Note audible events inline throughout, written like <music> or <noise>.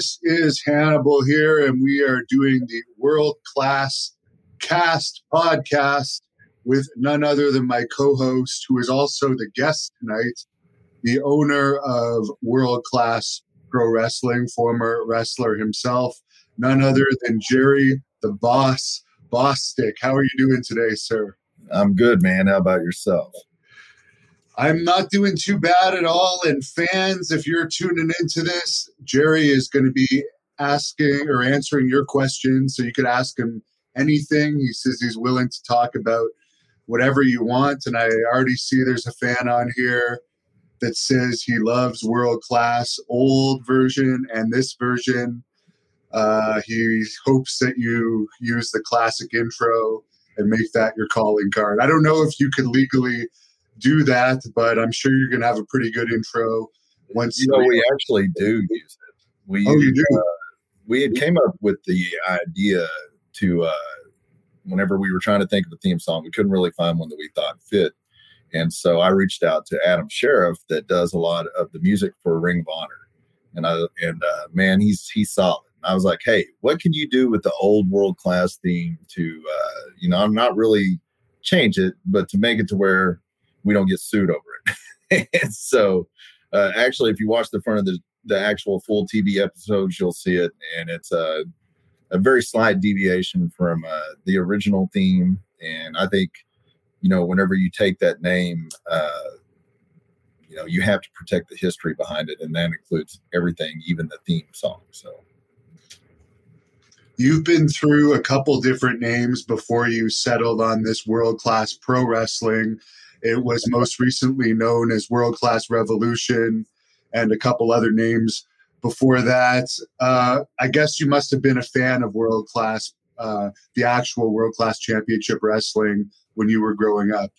This is Hannibal here, and we are doing the world class cast podcast with none other than my co host, who is also the guest tonight, the owner of world class pro wrestling, former wrestler himself, none other than Jerry the Boss Bosstick. How are you doing today, sir? I'm good, man. How about yourself? I'm not doing too bad at all. And fans, if you're tuning into this, Jerry is going to be asking or answering your questions. So you could ask him anything. He says he's willing to talk about whatever you want. And I already see there's a fan on here that says he loves world class old version and this version. Uh, he hopes that you use the classic intro and make that your calling card. I don't know if you could legally do that, but I'm sure you're going to have a pretty good intro once. You know, we actually do use it. We oh, you do. Uh, we had came up with the idea to uh, whenever we were trying to think of a theme song, we couldn't really find one that we thought fit. And so I reached out to Adam Sheriff that does a lot of the music for Ring of Honor. And I and uh, man, he's he's solid. I was like, hey, what can you do with the old world class theme to, uh, you know, I'm not really change it, but to make it to where we don't get sued over it. <laughs> so, uh, actually, if you watch the front of the, the actual full TV episodes, you'll see it. And it's a, a very slight deviation from uh, the original theme. And I think, you know, whenever you take that name, uh, you know, you have to protect the history behind it. And that includes everything, even the theme song. So, You've been through a couple different names before you settled on this world class pro wrestling. It was most recently known as World Class Revolution and a couple other names before that. Uh, I guess you must have been a fan of World Class, uh, the actual World Class Championship Wrestling when you were growing up.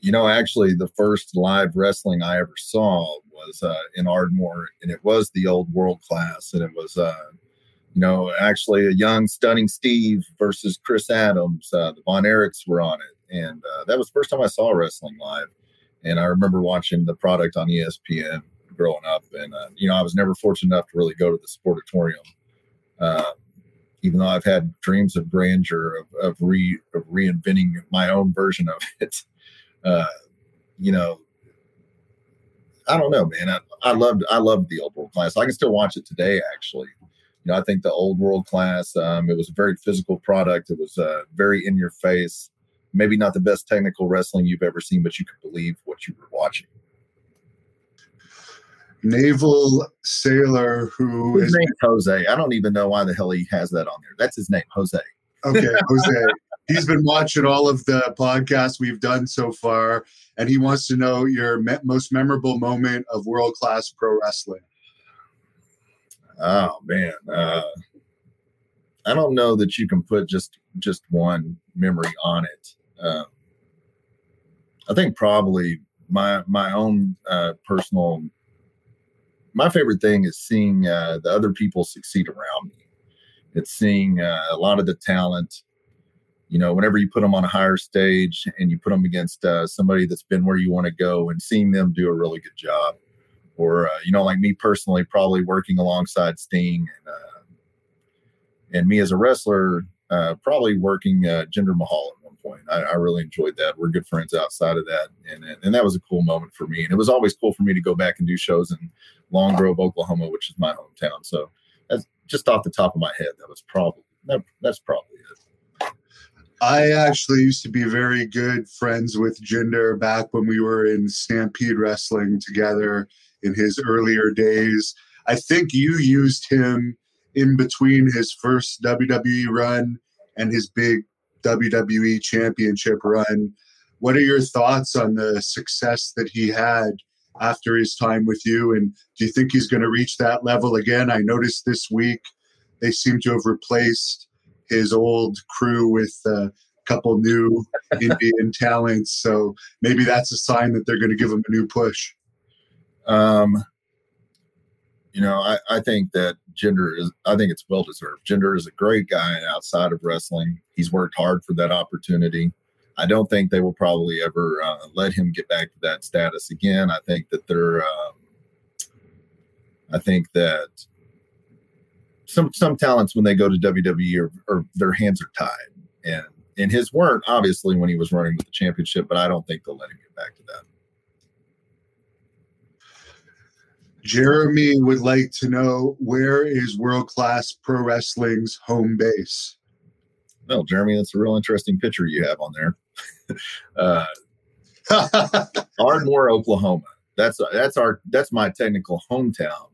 You know, actually, the first live wrestling I ever saw was uh, in Ardmore, and it was the old World Class, and it was uh, you know, actually a young, stunning Steve versus Chris Adams. Uh, the Von Erichs were on it. And uh, that was the first time I saw wrestling live. And I remember watching the product on ESPN growing up. And, uh, you know, I was never fortunate enough to really go to the sportatorium. Um, even though I've had dreams of grandeur, of, of, re, of reinventing my own version of <laughs> it, uh, you know, I don't know, man. I, I loved I loved the old world class. I can still watch it today, actually you know, I think the old world class, um, it was a very physical product. It was uh, very in your face. Maybe not the best technical wrestling you've ever seen, but you could believe what you were watching. Naval sailor who his is name Jose. I don't even know why the hell he has that on there. That's his name, Jose. Okay, <laughs> Jose. He's been watching all of the podcasts we've done so far, and he wants to know your me- most memorable moment of world class pro wrestling. Oh man, uh, I don't know that you can put just just one memory on it. Uh, I think probably my my own uh, personal my favorite thing is seeing uh, the other people succeed around me. It's seeing uh, a lot of the talent. You know, whenever you put them on a higher stage and you put them against uh, somebody that's been where you want to go, and seeing them do a really good job or uh, you know, like me personally, probably working alongside Sting and uh, and me as a wrestler, uh, probably working uh, Jinder Mahal point. I, I, really enjoyed that. We're good friends outside of that, and, and, and that was a cool moment for me. And it was always cool for me to go back and do shows in Lone Grove, Oklahoma, which is my hometown. So that's just off the top of my head. That was probably that, that's probably it. I actually used to be very good friends with Jinder back when we were in Stampede Wrestling together in his earlier days. I think you used him in between his first WWE run and his big WWE championship run. What are your thoughts on the success that he had after his time with you? And do you think he's going to reach that level again? I noticed this week they seem to have replaced his old crew with a couple new <laughs> Indian talents. So maybe that's a sign that they're going to give him a new push. Um, you know, I, I think that Jinder is, I think it's well deserved. Jinder is a great guy outside of wrestling. He's worked hard for that opportunity. I don't think they will probably ever uh, let him get back to that status again. I think that they're, um, I think that some some talents when they go to WWE or, or their hands are tied, and and his weren't obviously when he was running with the championship, but I don't think they'll let him get back to that. Jeremy would like to know where is World Class Pro Wrestling's home base? Well, Jeremy, that's a real interesting picture you have on there. <laughs> uh, <laughs> Ardmore, Oklahoma. That's that's our that's my technical hometown.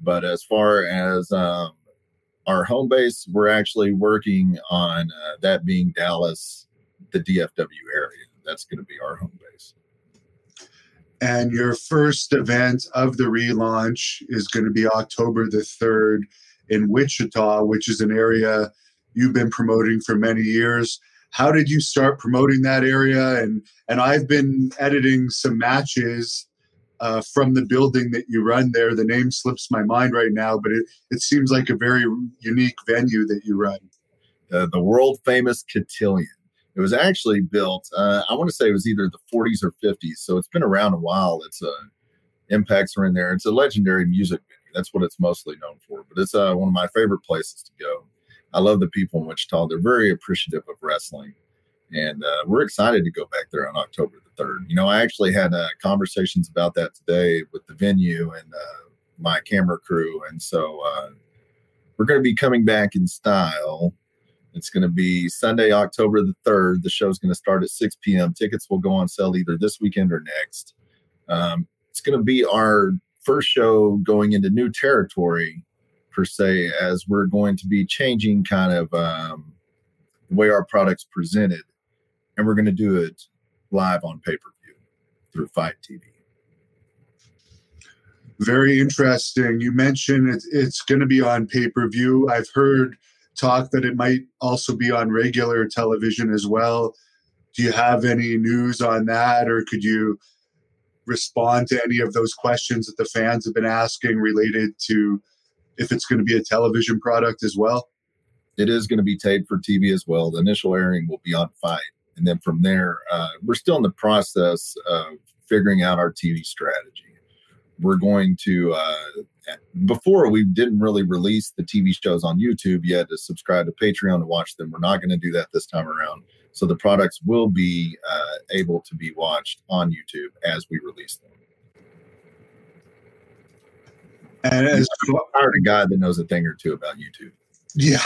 But as far as um, our home base, we're actually working on uh, that being Dallas, the DFW area. That's going to be our home base. And your first event of the relaunch is going to be October the 3rd in Wichita, which is an area you've been promoting for many years. How did you start promoting that area? And and I've been editing some matches uh, from the building that you run there. The name slips my mind right now, but it, it seems like a very unique venue that you run. Uh, the world famous Cotillion. It was actually built, uh, I want to say it was either the 40s or 50s. So it's been around a while. It's uh, impacts are in there. It's a legendary music venue. That's what it's mostly known for. But it's uh, one of my favorite places to go. I love the people in Wichita. They're very appreciative of wrestling. And uh, we're excited to go back there on October the 3rd. You know, I actually had uh, conversations about that today with the venue and uh, my camera crew. And so uh, we're going to be coming back in style it's going to be Sunday, October the 3rd. The show's going to start at 6 p.m. Tickets will go on sale either this weekend or next. Um, it's going to be our first show going into new territory, per se, as we're going to be changing kind of um, the way our product's presented. And we're going to do it live on pay per view through FITE TV. Very interesting. You mentioned it's, it's going to be on pay per view. I've heard talk that it might also be on regular television as well. Do you have any news on that, or could you respond to any of those questions that the fans have been asking related to if it's going to be a television product as well? It is going to be taped for TV as well. The initial airing will be on FITE. And then from there, uh, we're still in the process of figuring out our TV strategy. We're going to uh, before we didn't really release the TV shows on YouTube. You had to subscribe to Patreon to watch them. We're not going to do that this time around. So the products will be uh, able to be watched on YouTube as we release them. And as hired a guy that knows a thing or two about YouTube. Yeah.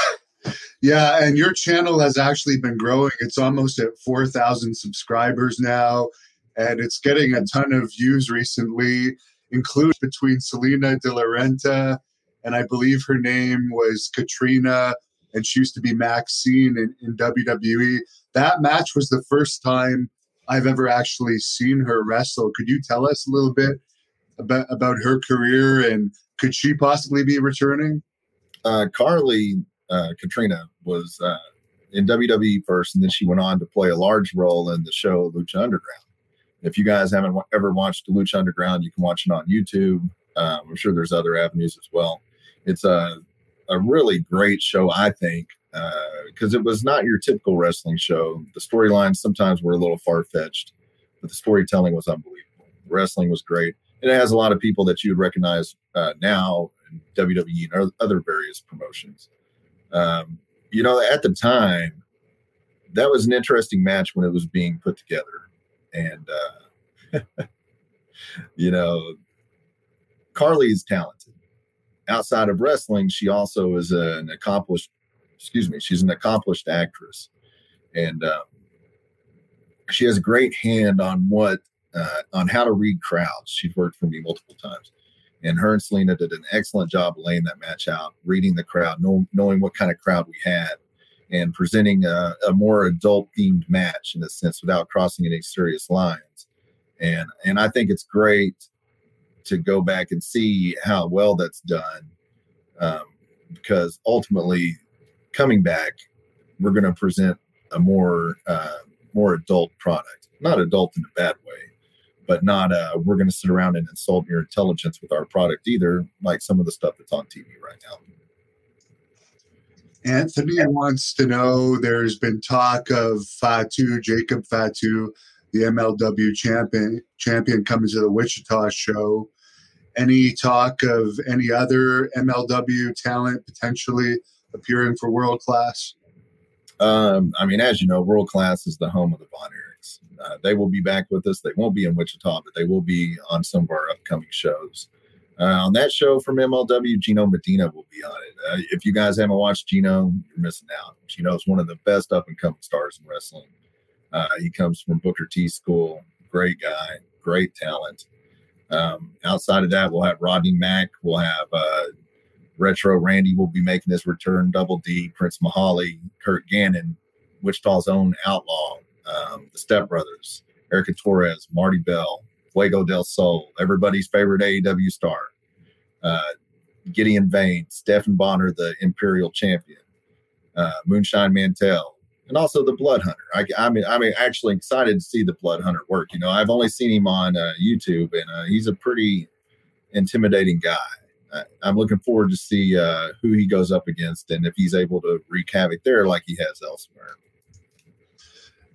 Yeah, and your channel has actually been growing. It's almost at 4,000 subscribers now, and it's getting a ton of views recently include between Selena De La Renta and I believe her name was Catrina, and she used to be Maxine in, in WWE. That match was the first time I've ever actually seen her wrestle. Could you tell us a little bit about about her career and could she possibly be returning? Uh, Karlee uh, Catrina was uh, in WWE first, and then she went on to play a large role in the show Lucha Underground. If you guys haven't ever watched Lucha Underground, you can watch it on YouTube. Um, I'm sure there's other avenues as well. It's a a really great show, I think, because uh, it was not your typical wrestling show. The storylines sometimes were a little far fetched, but the storytelling was unbelievable. The wrestling was great. And it has a lot of people that you would recognize uh, now in WWE and other various promotions. Um, you know, at the time, that was an interesting match when it was being put together and uh, <laughs> you know, Karlee is talented. Outside of wrestling, she also is an accomplished. Excuse me, she's an accomplished actress, and um, she has a great hand on what uh, on how to read crowds. She's worked for me multiple times, and her and Selena did an excellent job laying that match out, reading the crowd, know, knowing what kind of crowd we had, and presenting a, a more adult themed match in a sense without crossing any serious lines. And and I think it's great to go back and see how well that's done, um, because ultimately, coming back, we're going to present a more uh, more adult product. Not adult in a bad way, but not uh, we're going to sit around and insult your intelligence with our product either, like some of the stuff that's on TV right now. Anthony wants to know there's been talk of Fatu, Jacob Fatu, the MLW champion, champion coming to the Wichita show. any talk of any other MLW talent potentially appearing for World Class? Um, I mean, as you know, World Class is the home of the Von Erichs. Uh, they will be back with us. They won't be in Wichita, but they will be on some of our upcoming shows. Uh, on that show from MLW, Gino Medina will be on it. Uh, if you guys haven't watched Gino, you're missing out. Gino is one of the best up and coming stars in wrestling. Uh, he comes from Booker T School, great guy, great talent. Um, outside of that, we'll have Rodney Mack, we'll have uh, Retro Randy will be making his return, Double D, Prince Mahali, Kurt Gannon, Wichita's own outlaw, um, the Step Brothers, Erica Torres, Marty Bell, Fuego del Sol, everybody's favorite AEW star, uh, Gideon Vane, Stephan Bonner, the Imperial Champion, uh, Moonshine Mantell, and also the Blood Hunter. I, mean, I'm actually excited to see the Blood Hunter work. You know, I've only seen him on uh, YouTube, and uh, he's a pretty intimidating guy. I, am looking forward to see uh, who he goes up against and if he's able to wreak havoc there like he has elsewhere.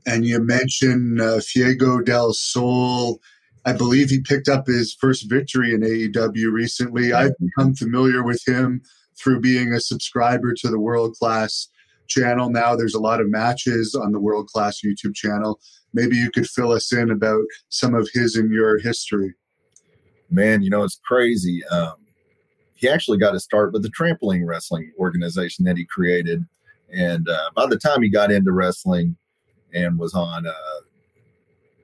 And you mentioned uh, Fuego del Sol. I believe he picked up his first victory in AEW recently. I've become familiar with him through being a subscriber to the World Class channel now. There's a lot of matches on the World Class YouTube channel. Maybe you could fill us in about some of his and your history. Man, you know, it's crazy. Um, he actually got to start with the trampoline wrestling organization that he created. And uh, by the time he got into wrestling and was on, uh,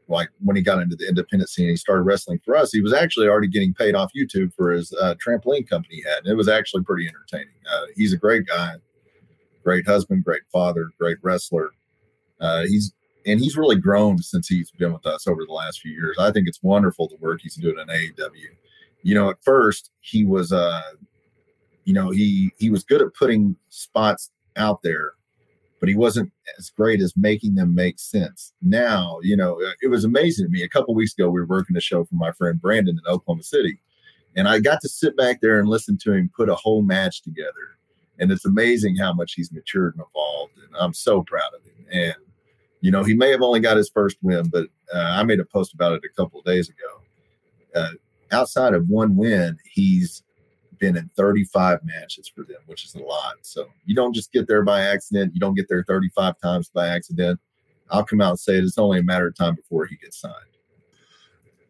like when he got into the independent scene, he started wrestling for us. He was actually already getting paid off YouTube for his uh, trampoline company he had. And it was actually pretty entertaining. Uh, he's a great guy, great husband, great father, great wrestler. Uh, he's and he's really grown since he's been with us over the last few years. I think it's wonderful the work he's doing in AEW you know, at first he was, uh, you know, he he was good at putting spots out there, but he wasn't as great as making them make sense. Now, you know, uh, it was amazing to me. A couple weeks ago, we were working a show for my friend Brandon in Oklahoma City, and I got to sit back there and listen to him put a whole match together. And it's amazing how much he's matured and evolved, and I'm so proud of him. And you know, he may have only got his first win, but uh, I made a post about it a couple days ago. Uh, outside of one win, he's been in 35 matches for them, which is a lot. So you don't just get there by accident. You don't get there 35 times by accident. I'll come out and say it. It's only a matter of time before he gets signed.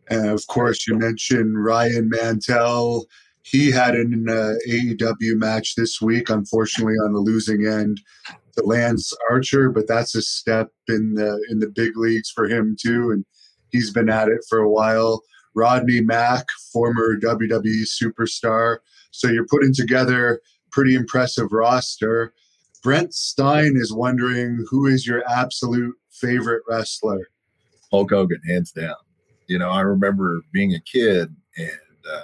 And of course, you mentioned Ryan Mantell. He had an uh, AEW match this week, unfortunately, on the losing end to Lance Archer, but that's a step in the in the big leagues for him too, and he's been at it for a while. Rodney Mack, former WWE superstar. So you're putting together pretty impressive roster. Brent Stein is wondering who is your absolute favorite wrestler? Hulk Hogan, hands down. You know, I remember being a kid, and uh,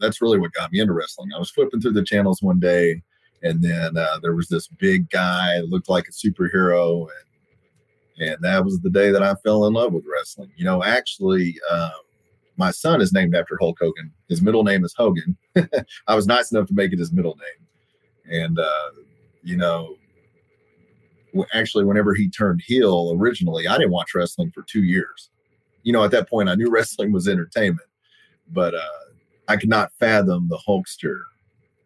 that's really what got me into wrestling. I was flipping through the channels one day, and then uh, there was this big guy looked like a superhero, and and that was the day that I fell in love with wrestling. You know, actually, um, my son is named after Hulk Hogan. His middle name is Hogan. <laughs> I was nice enough to make it his middle name. And, uh, you know, actually, whenever he turned heel originally, I didn't watch wrestling for two years. You know, at that point, I knew <laughs> wrestling was entertainment, but uh, I could not fathom the Hulkster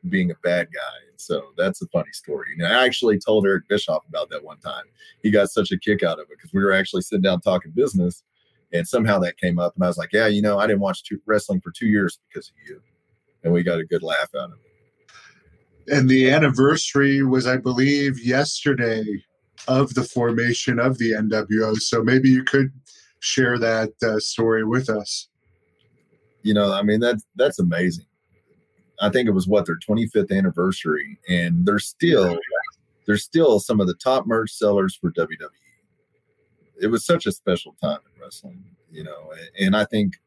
being a bad guy. So that's a funny story. Know, I actually told Eric Bischoff about that one time. He got such a kick out of it because we were actually sitting down talking business and somehow that came up, and I was like, "Yeah, you know, I didn't watch two, wrestling for two years because of you," and we got a good laugh out of it. And the anniversary was, I believe, yesterday of the formation of the NWO. So maybe you could share that uh, story with us. You know, I mean that's that's amazing. I think it was what their 25th anniversary, and they're still they're still some of the top merch sellers for WWE it was such a special time in wrestling, you know, and I think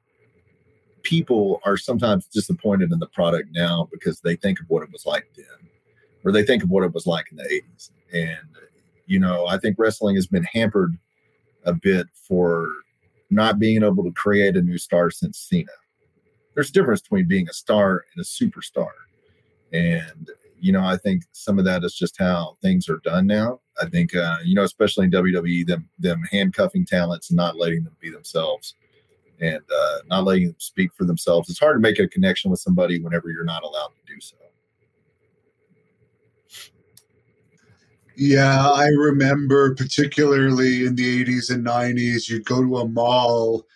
people are sometimes disappointed in the product now because they think of what it was like then, or they think of what it was like in the 80s. And, you know, I think wrestling has been hampered a bit for not being able to create a new star since Cena. There's a difference between being a star and a superstar. And you know, I think some of that is just how things are done now. I think, uh, you know, especially in WWE, them them handcuffing talents and not letting them be themselves. and uh, not letting them speak for themselves. It's hard to make a connection with somebody whenever you're not allowed to do so. Yeah, I remember particularly in the 80s and 90s, you'd go to a mall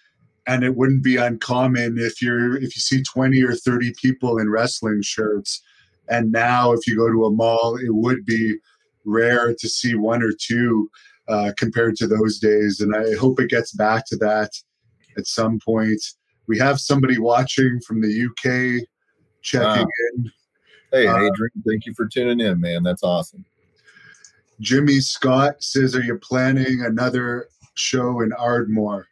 and it wouldn't be uncommon if you're if you see 20 or 30 people in wrestling shirts and now if you go to a mall it would be rare to see one or two uh, compared to those days. And i hope it gets back to that at some point. We have somebody watching from the uk checking wow. in. Hey uh, adrian thank you for tuning in man. That's awesome. Jimmy scott says are you planning another show in ardmore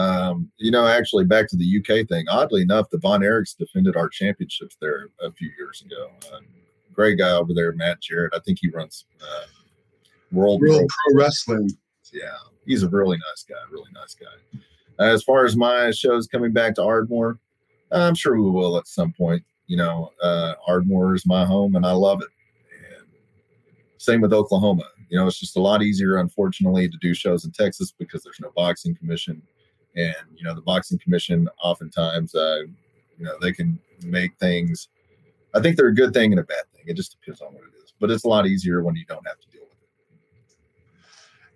um, you know, actually, back to the UK thing. Oddly enough, the Von Erichs defended our championships there a few years ago. Uh, great guy over there, Matt Jarrett. I think he runs uh, World, World Pro, Pro Wrestling. Yeah, he's a really nice guy. Really nice guy. As far as my shows coming back to Ardmore, I'm sure we will at some point. You know, uh, Ardmore is my home, and I love it. And same with Oklahoma. You know, it's just a lot easier, unfortunately, to do shows in Texas because there's no boxing commission and you know the boxing commission oftentimes uh, you know they can make things i think they're a good thing and a bad thing. It just depends on what it is but it's a lot easier when you don't have to deal with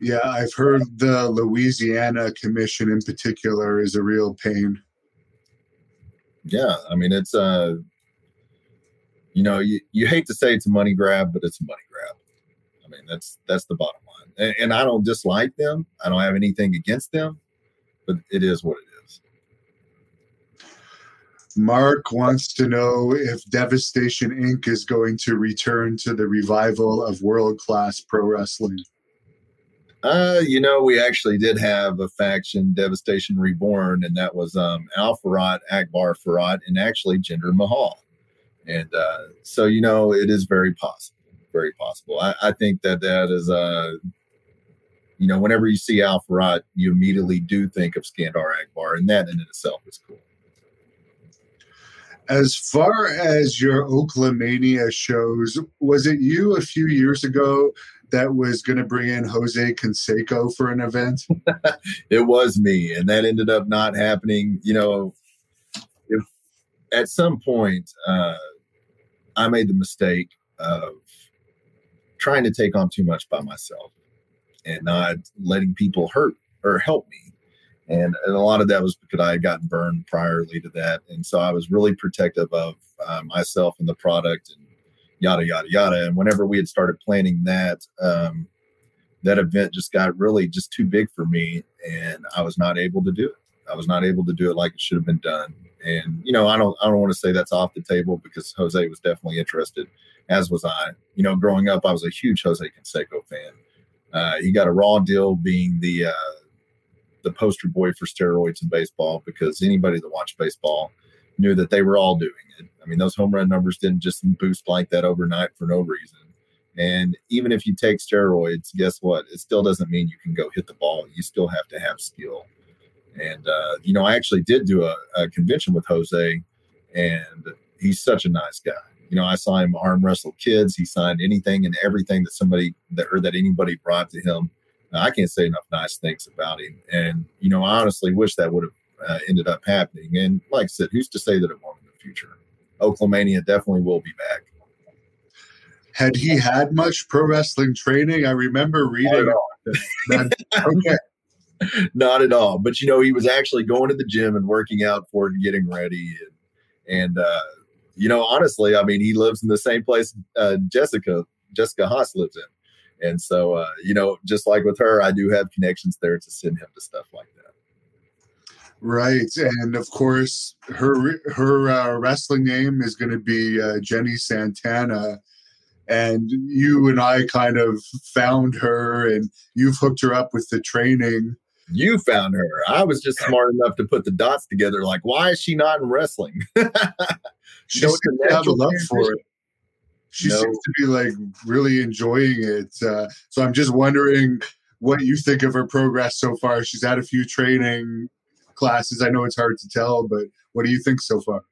it. Yeah i've heard the louisiana commission in particular is a real pain. Yeah i mean it's uh you know you, you hate to say it's a money grab but it's a money grab. I mean that's that's the bottom line. And, and i don't dislike them. I don't have anything against them but it is what it is. Mark wants to know if Devastation Inc. is going to return to the revival of world class pro wrestling. Uh, you know, we actually did have a faction, Devastation Reborn, and that was um, Al Farad, Akbar Farad, and actually Jinder Mahal. And uh, so, you know, it is very possible, very possible. I, I think that that is uh, you know, whenever you see Al you immediately do think of Skandar Akbar, and that in itself is cool. As far as your Oaklamania shows, was it you a few years ago that was going to bring in Jose Canseco for an event? <laughs> it was me, and that ended up not happening. You know, if at some point uh, I made the mistake of trying to take on too much by myself and not letting people hurt or help me. And, and a lot of that was because I had gotten burned priorly to that. And so I was really protective of uh, myself and the product and yada, yada, yada. And whenever we had started planning that, um, that event just got really just too big for me. And I was not able to do it. I was not able to do it like it should have been done. And, you know, I don't, I don't want to say that's off the table because Jose was definitely interested, as was I. You know, growing up, I was a huge Jose Canseco fan. Uh, he got a raw deal being the uh, the poster boy for steroids in baseball because anybody that watched baseball knew that they were all doing it. I mean, those home run numbers didn't just boost like that overnight for no reason. And even if you take steroids, guess what? It still doesn't mean you can go hit the ball. You still have to have skill. And uh, you know, I actually did do a, a convention with Jose, and he's such a nice guy you know, I saw him arm wrestle kids. He signed anything and everything that somebody that or that anybody brought to him. I can't say enough nice things about him. And you know, I honestly wish that would have uh, ended up happening. And like I said, who's to say that it won't in the future? Oaklamania definitely will be back. Had he had much pro wrestling training? I remember reading. okay. <laughs> Not at all. But you know, he was actually going to the gym and working out for it and getting ready. And, and uh, you know, honestly, I mean, he lives in the same place uh, Jessica Jessica Haas lives in, and so uh, you know, just like with her, I do have connections there to send him to stuff like that. Right, and of course, her her uh, wrestling name is going to be uh, Jenny Santana, and you and I kind of found her, and you've hooked her up with the training. You found her. I was just smart enough to put the dots together. Like, why is she not in wrestling? <laughs> she seems to have a love for it. She no. seems to be like really enjoying it. Uh, so I'm just wondering what you think of her progress so far. She's had a few training classes. I know it's hard to tell, but what do you think so far?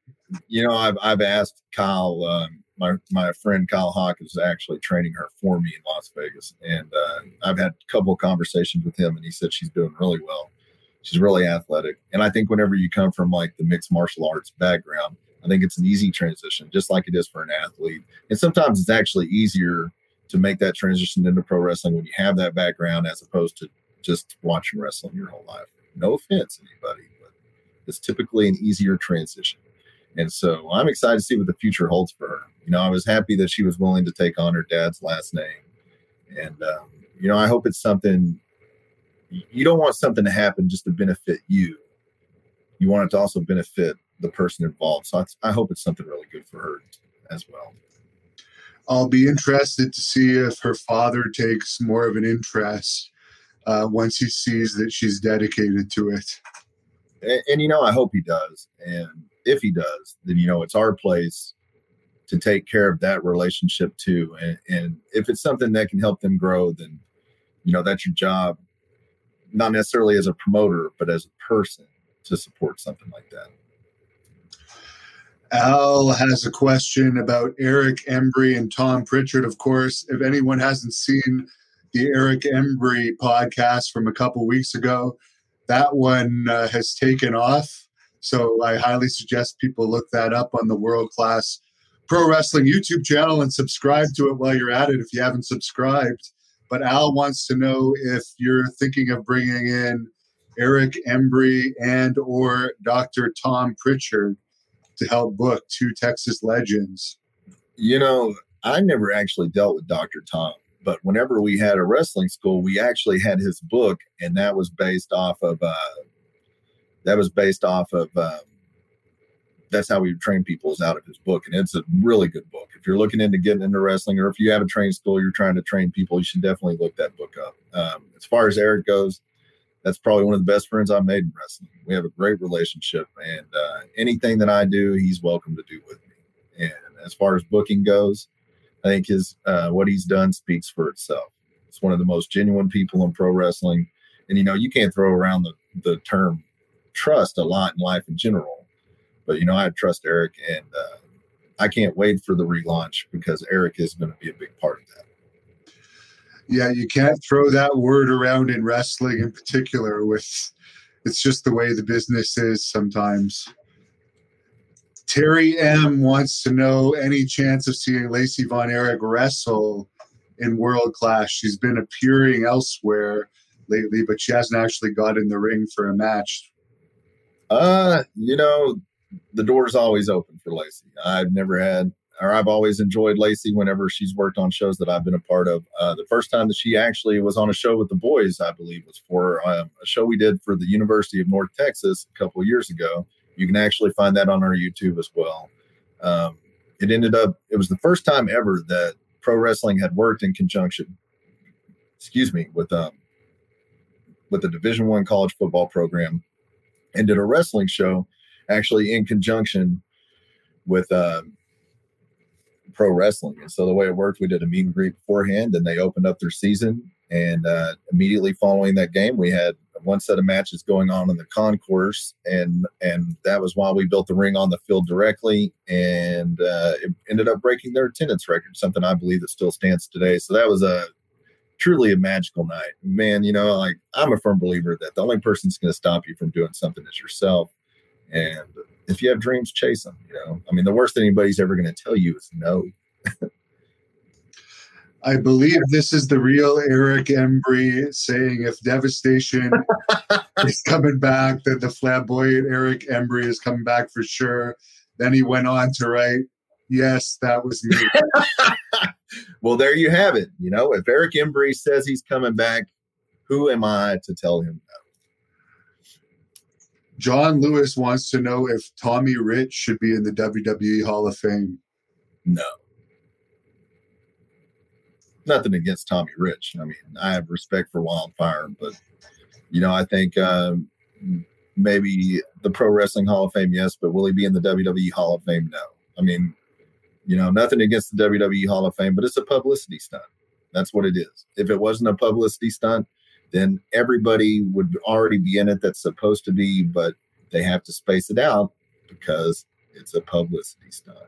You know, I've I've asked Kyle, um, my my friend Kyle Hawk is actually training her for me in Las Vegas, and uh, I've had a couple of conversations with him, and he said she's doing really well. She's really athletic. And I think whenever you come from like the mixed martial arts background, I think it's an easy transition, just like it is for an athlete. And sometimes it's actually easier to make that transition into pro wrestling when you have that background as opposed to just watching wrestling your whole life. No offense, anybody, but it's typically an easier transition. And so I'm excited to see what the future holds for her. You know, I was happy that she was willing to take on her dad's last name. And, um, you know, I hope it's something you don't want something to happen just to benefit you. You want it to also benefit the person involved. So I, I hope it's something really good for her as well. I'll be interested to see if her father takes more of an interest uh, once he sees that she's dedicated to it. And, and, you know, I hope he does. And if he does, then you know it's our place to take care of that relationship too. And, and if it's something that can help them grow, then you know that's your job, not necessarily as a promoter, but as a person to support something like that. Al has a question about Eric Embry and Tom Pritchard. Of course, if anyone hasn't seen the Eric Embry podcast from a couple weeks ago, that one uh, has taken off. So I highly suggest people look that up on the World Class Pro Wrestling YouTube channel and subscribe to it while you're at it if you haven't subscribed. But Al wants to know if you're thinking of bringing in Eric Embry and or Dr. Tom Pritchard to help book two Texas legends? You know, I never actually dealt with Dr. Tom, but whenever we had a wrestling school, we actually had his book, and that was based off of uh, that was based off of um, that's how we train people is out of his book, and it's a really good book. If you're looking into getting into wrestling, or if you have a training school, you're trying to train people, you should definitely look that book up. Um, as far as Eric goes, that's probably one of the best friends I've made in wrestling. We have a great relationship, and uh, anything that I do, he's welcome to do with me. And as far as booking goes, I think his uh, what he's done speaks for itself. It's one of the most genuine people in pro wrestling, and you know you can't throw around the the term trust a lot in life in general, but you know I trust Eric, and uh, I can't wait for the relaunch because Eric is going to be a big part of that yeah, you can't throw that word around in wrestling in particular with it's just the way the business is sometimes. Terry M wants to know any chance of seeing Lacey Von Erich wrestle in world class. She's been appearing elsewhere lately, but she hasn't actually got in the ring for a match. Uh, you know, the door's always open for Lacey. I've never had or I've always enjoyed Lacey whenever she's worked on shows that I've been a part of. Uh, the first time that she actually was on a show with the boys, I believe, was for um, a show we did for the University of North Texas a couple years ago. You can actually find that on our YouTube as well. Um, it ended up, it was the first time ever that pro wrestling had worked in conjunction, excuse me, with um, with the Division One college football program, and did a wrestling show actually in conjunction with. Uh, pro wrestling. And so the way it worked, we did a meet and greet beforehand, and they opened up their season. And uh, immediately following that game, we had one set of matches going on in the concourse, and and that was why we built the ring on the field directly, and uh, it ended up breaking their attendance record, something I believe that still stands today. So that was a truly a magical night, man. You know, like I'm a firm believer that the only person that's going to stop you from doing something is yourself, and if you have dreams, chase them. You know, I mean, the worst anybody's ever going to tell you is no. <laughs> I believe this is the real Eric Embry saying if devastation <laughs> is coming back, then the flamboyant Eric Embry is coming back for sure. Then he went on to write, Yes, that was me. <laughs> well, there you have it. You know, if Eric Embry says he's coming back, who am I to tell him no? John Lewis wants to know if Tommy Rich should be in the WWE Hall of Fame. No. Nothing against Tommy Rich. I mean, I have respect for Wildfire, but you know, I think um, maybe the Pro Wrestling Hall of Fame, yes, but will he be in the WWE Hall of Fame? No. I mean, you know, nothing against the WWE Hall of Fame, but it's a publicity stunt. That's what it is. If it wasn't a publicity stunt, then everybody would already be in it that's supposed to be, but they have to space it out because it's a publicity stunt.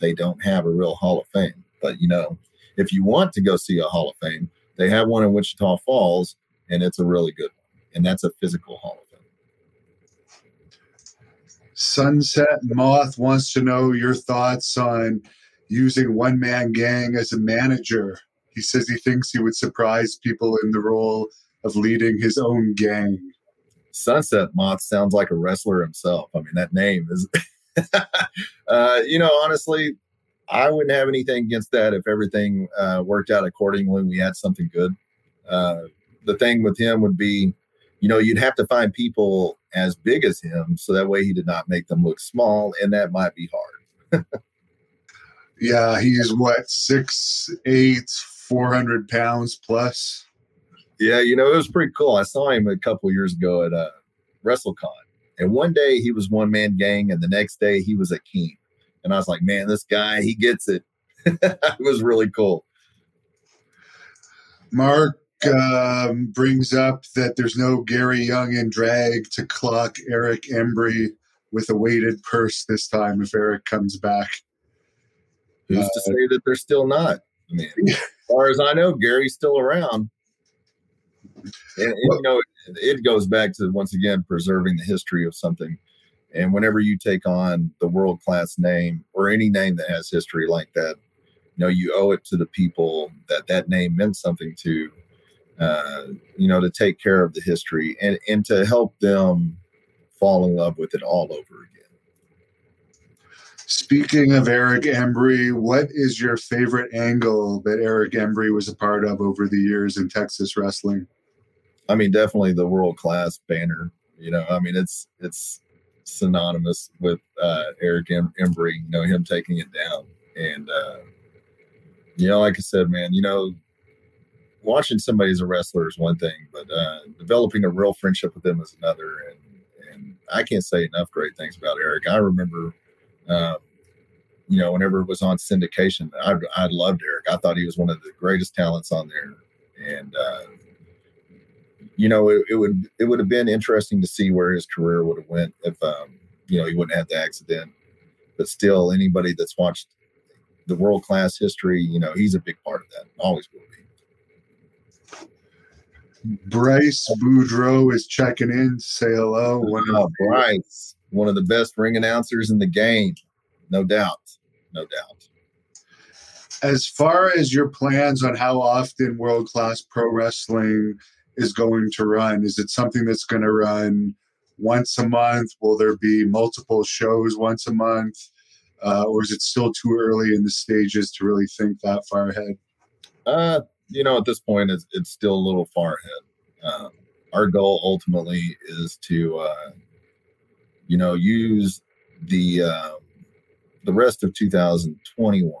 They don't have a real Hall of Fame. But you know, if you want to go see a Hall of Fame, they have one in Wichita Falls, and it's a really good one. and that's a physical Hall. Sunset Moth wants to know your thoughts on using one man gang as a manager. He says he thinks he would surprise people in the role of leading his own gang. Sunset Moth sounds like a wrestler himself. I mean, that name is, <laughs> uh, you know, honestly, I wouldn't have anything against that if everything uh, worked out accordingly. We had something good. Uh, the thing with him would be, you know, you'd have to find people as big as him so that way he did not make them look small, and that might be hard. yeah, he's what six eight, four hundred pounds plus. Yeah, you know, it was pretty cool. I saw him a couple years ago at uh, WrestleCon, and one day he was one man gang, and the next day he was Akeem. And I was like, man, this guy, he gets it. <laughs> it was really cool. Mark um, brings up that there's no Gary Young in drag to clock Eric Embry with a weighted purse this time if Eric comes back. Who's uh, to say that they're still not? I mean, <laughs> as far as I know, Gary's still around. And, and you know, it, it goes back to once again preserving the history of something. And whenever you take on the world class name or any name that has history like that, you know, you owe it to the people that that name meant something to uh, you know, to take care of the history and, and to help them fall in love with it all over again. Speaking of Eric Embry, what is your favorite angle that Eric Embry was a part of over the years in Texas wrestling? I mean, definitely the world class banner. You know, I mean, it's it's synonymous with uh, Eric Embry. You know, him taking it down, and uh, you know, like I said, man, you know, watching somebody as a wrestler is one thing, but uh, developing a real friendship with them is another. And and I can't say enough great things about Eric. I remember, um, you know, whenever it was on syndication, I I loved Eric. I thought he was one of the greatest talents on there, and uh, you know, it, it, would it would have been interesting to see where his career would have went if um, you know he wouldn't have the accident. But still, anybody that's watched the world class history, you know, he's a big part of that. Always will be. Bryce Boudreau is checking in to say hello. One oh, Bryce, one of the best ring announcers in the game, no doubt, no doubt. As far as your plans on how often world class pro wrestling is going to run, is it something that's going to run once a month? Will there be multiple shows once a month? Uh, or is it still too early in the stages to really think that far ahead? Uh, you know, at this point, it's, it's still a little far ahead. Um, our goal ultimately is to, uh, you know, use the uh, the rest of 2021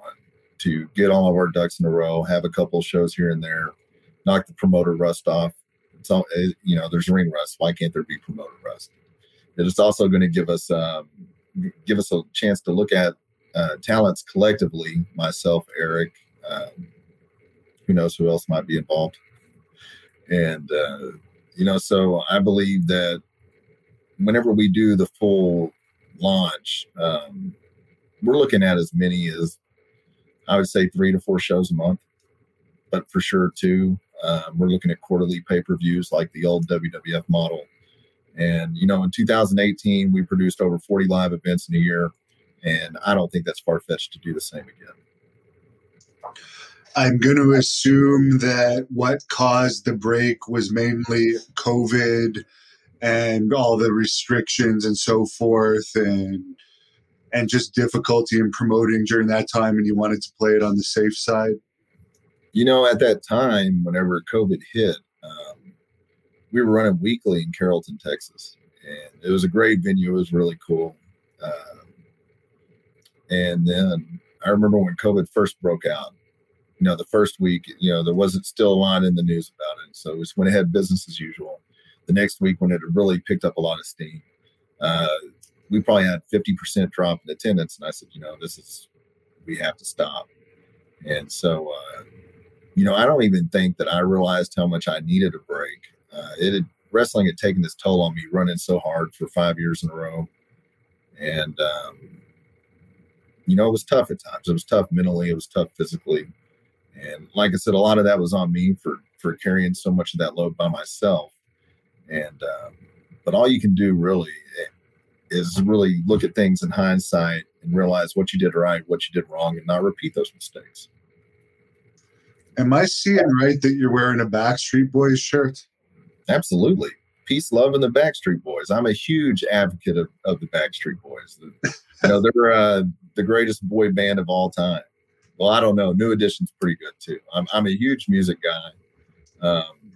to get all of our ducks in a row, have a couple shows here and there, knock the promoter rust off. It's all, you know, there's ring rust. Why can't there be promoter rust? It is also going to give us um, give us a chance to look at uh, talents collectively. Myself, Eric, um, who knows who else might be involved. And, uh, you know, so I believe that whenever we do the full launch, um, we're looking at as many as I would say three to four shows a month, but for sure two. Um, we're looking at quarterly pay per views like the old WWF model. And, you know, in 2018, we produced over 40 live events in a year. And I don't think that's far fetched to do the same again. I'm going to assume that what caused the break was mainly COVID and all the restrictions and so forth, and and just difficulty in promoting during that time, and you wanted to play it on the safe side. You know, at that time, whenever COVID hit, um, we were running weekly in Carrollton, Texas, and it was a great venue. It was really cool. Um, and then I remember when COVID first broke out you know, the first week, you know, there wasn't still a lot in the news about it. So we just went ahead business as usual. The next week, when it really picked up a lot of steam, uh, we probably had 50% drop in attendance. And I said, you know, this is, we have to stop. And so, uh, you know, I don't even think that I realized how much I needed a break. Uh, it had, wrestling had taken its toll on me running so hard for five years in a row. And, um, you know, it was tough at times. It was tough mentally. It was tough physically. And like I said, a lot of that was on me for for carrying so much of that load by myself. And um, but all you can do really is really look at things in hindsight and realize what you did right, what you did wrong, and not repeat those mistakes. Am I seeing right that you're wearing a Backstreet Boys shirt? Absolutely. Peace, love, and the Backstreet Boys. I'm a huge advocate of, of the Backstreet Boys. you know, they're uh, the greatest boy band of all time. Well, I don't know. New Edition's pretty good too. I'm, I'm a huge music guy. Um,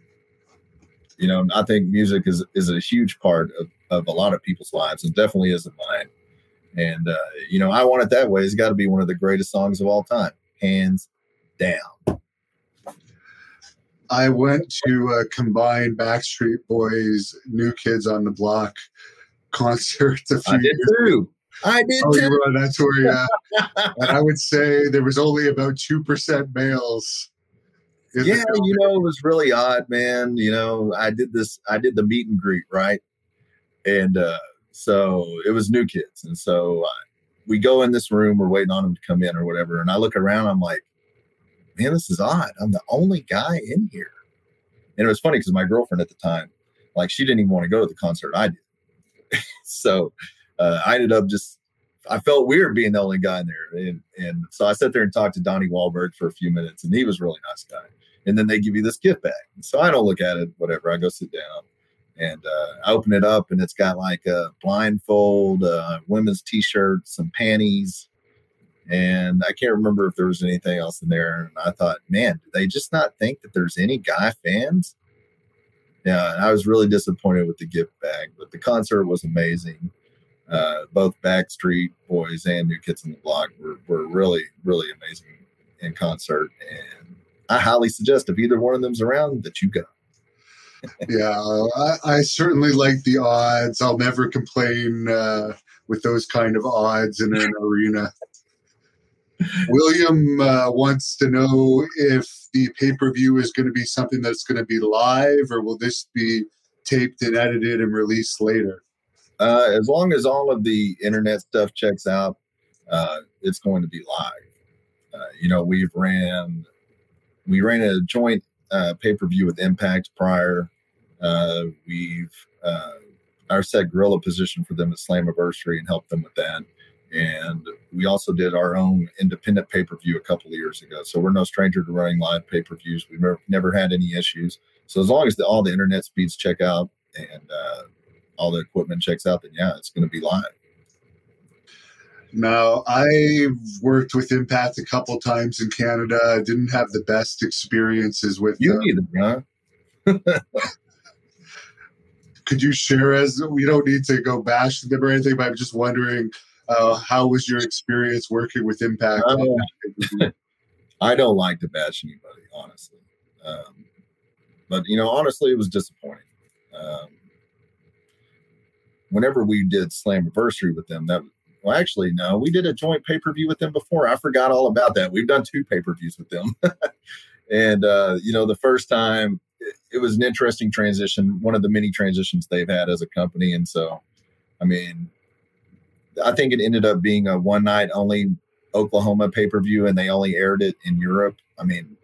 you know, I think music is is a huge part of, of a lot of people's lives, and definitely is in mine. And uh, you know, I want it that way. It's got to be one of the greatest songs of all time, hands down. I went to a combined Backstreet Boys, New Kids on the Block concert a few I did years too. I did Oh, too. you were on that tour, yeah. and I would say there was only about two percent males. yeah, you know, it was really odd, man. You know, I did this, I did the meet and greet, right? And uh, so it was new kids. And so uh, we go in this room, we're waiting on them to come in or whatever. And I look around, I'm like, man, this is odd. I'm the only guy in here. And it was funny because my girlfriend at the time, like, she didn't even want to go to the concert. I did. <laughs> so uh, I ended up just, I felt weird being the only guy in there. And, and so I sat there and talked to Donnie Wahlberg for a few minutes, and he was a really nice guy. And then they give you this gift bag. So I don't look at it, whatever. I go sit down and uh, I open it up, and it's got like a blindfold, uh, women's t shirt, some panties. And I can't remember if there was anything else in there. And I thought, man, do they just not think that there's any guy fans? Yeah, I was really disappointed with the gift bag, but the concert was amazing. Uh, both Backstreet Boys and New Kids on the Block were, were really, really amazing in concert. And I highly suggest if either one of them's around that you go. <laughs> yeah, I, I certainly like the odds. I'll never complain uh, with those kind of odds in an <laughs> arena. William uh, wants to know if the pay per view is going to be something that's going to be live, or will this be taped and edited and released later? Uh, as long as all of the internet stuff checks out, uh, it's going to be live. Uh, you know, we've ran we ran a joint uh, pay per view with Impact prior. Uh, we've our set gorilla position for them at Slammiversary and helped them with that. And we also did our own independent pay per view a couple of years ago. So we're no stranger to running live pay per views. We've never, never had any issues. So as long as the, all the internet speeds check out and uh, all the equipment checks out, then yeah, it's going to be live. Now, I've worked with Impact a couple times in Canada. I didn't have the best experiences with You them. either, huh? <laughs> Could you share as we don't need to go bash them or anything, but I'm just wondering uh, how was your experience working with Impact? Uh, I don't like to bash anybody, honestly. Um, but you know, honestly, it was disappointing. Um, whenever we did Slammiversary with them, that well, actually, no, we did a joint pay per view with them before. I forgot all about that. We've done two pay per views with them, <laughs> and uh, you know, the first time it, it was an interesting transition, one of the many transitions they've had as a company, and so, I mean, I think it ended up being a one night only Oklahoma pay per view and they only aired it in Europe. I mean,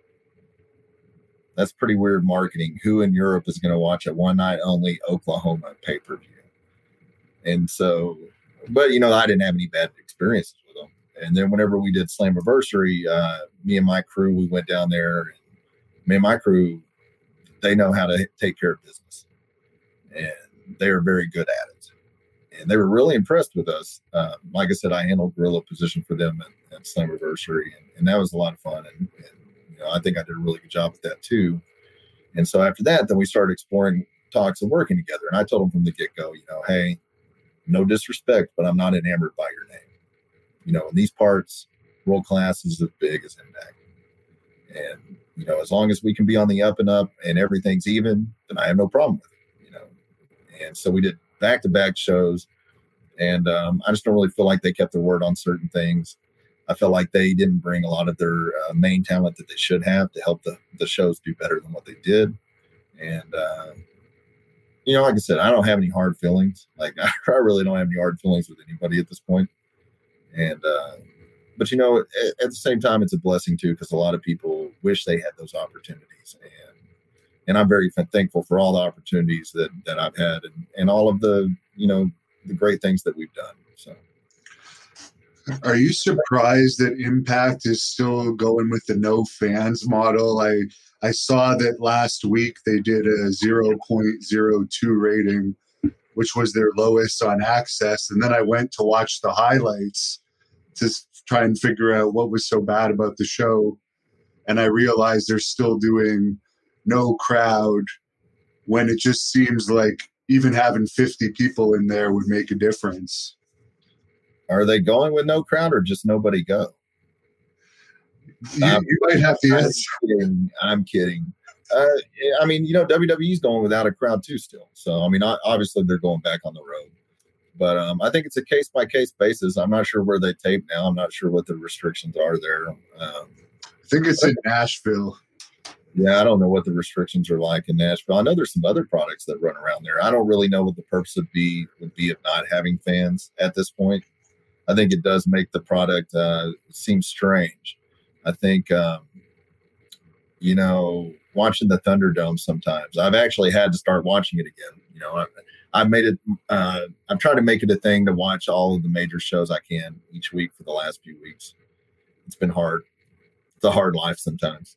that's pretty weird marketing. Who in Europe is going to watch a one night only Oklahoma pay per view? And so, but you know, I didn't have any bad experiences with them. And then whenever we did Slammiversary, uh, me and my crew, we went down there. And me and my crew, they know how to take care of business, and they are very good at it and they were really impressed with us. Uh, like I said, I handled gorilla position for them at, at Slammiversary, and, and that was a lot of fun. And, and you know, I think I did a really good job with that too. And so after that, then we started exploring talks and working together. And I told them from the get go, you know, hey, no disrespect, but I'm not enamored by your name. You know, in these parts, world class is as big as Impact. And you know, as long as we can be on the up and up and everything's even, then I have no problem with it. You know, and so we did back to back shows. And um, I just don't really feel like they kept their word on certain things. I felt like they didn't bring a lot of their uh, main talent that they should have to help the, the shows do better than what they did. And, uh, you know, like I said, I don't have any hard feelings. Like, <laughs> I really don't have any hard feelings with anybody at this point. And, uh, but, you know, at, at the same time, it's a blessing too, because a lot of people wish they had those opportunities. And, and I'm very thankful for all the opportunities that that I've had and and all of the you know the great things that we've done. So. Are you surprised that Impact is still going with the no fans model? I I saw that last week they did a 0.02 rating, which was their lowest on AXS. and then I went to watch the highlights to try and figure out what was so bad about the show, and I realized they're still doing no crowd when it just seems like even having 50 people in there would make a difference. Are they going with no crowd or just nobody go? You, um, you might have to I'm Kidding. I'm kidding. Uh, I mean, you know, WWE's going without a crowd too, still. So, I mean, obviously they're going back on the road, but um, I think it's a case by case basis. I'm not sure where they tape now. I'm not sure what the restrictions are there. Um, I think it's in Nashville. Yeah, I don't know what the restrictions are like in Nashville. I know there's some other products that run around there. I don't really know what the purpose would be would be of not having fans at this point. I think it does make the product uh, seem strange. I think, um, you know, watching the Thunderdome sometimes, I've actually had to start watching it again. You know, I, I've made it, uh, I'm trying to make it a thing to watch all of the major shows I can each week for the last few weeks. It's been hard. It's a hard life sometimes.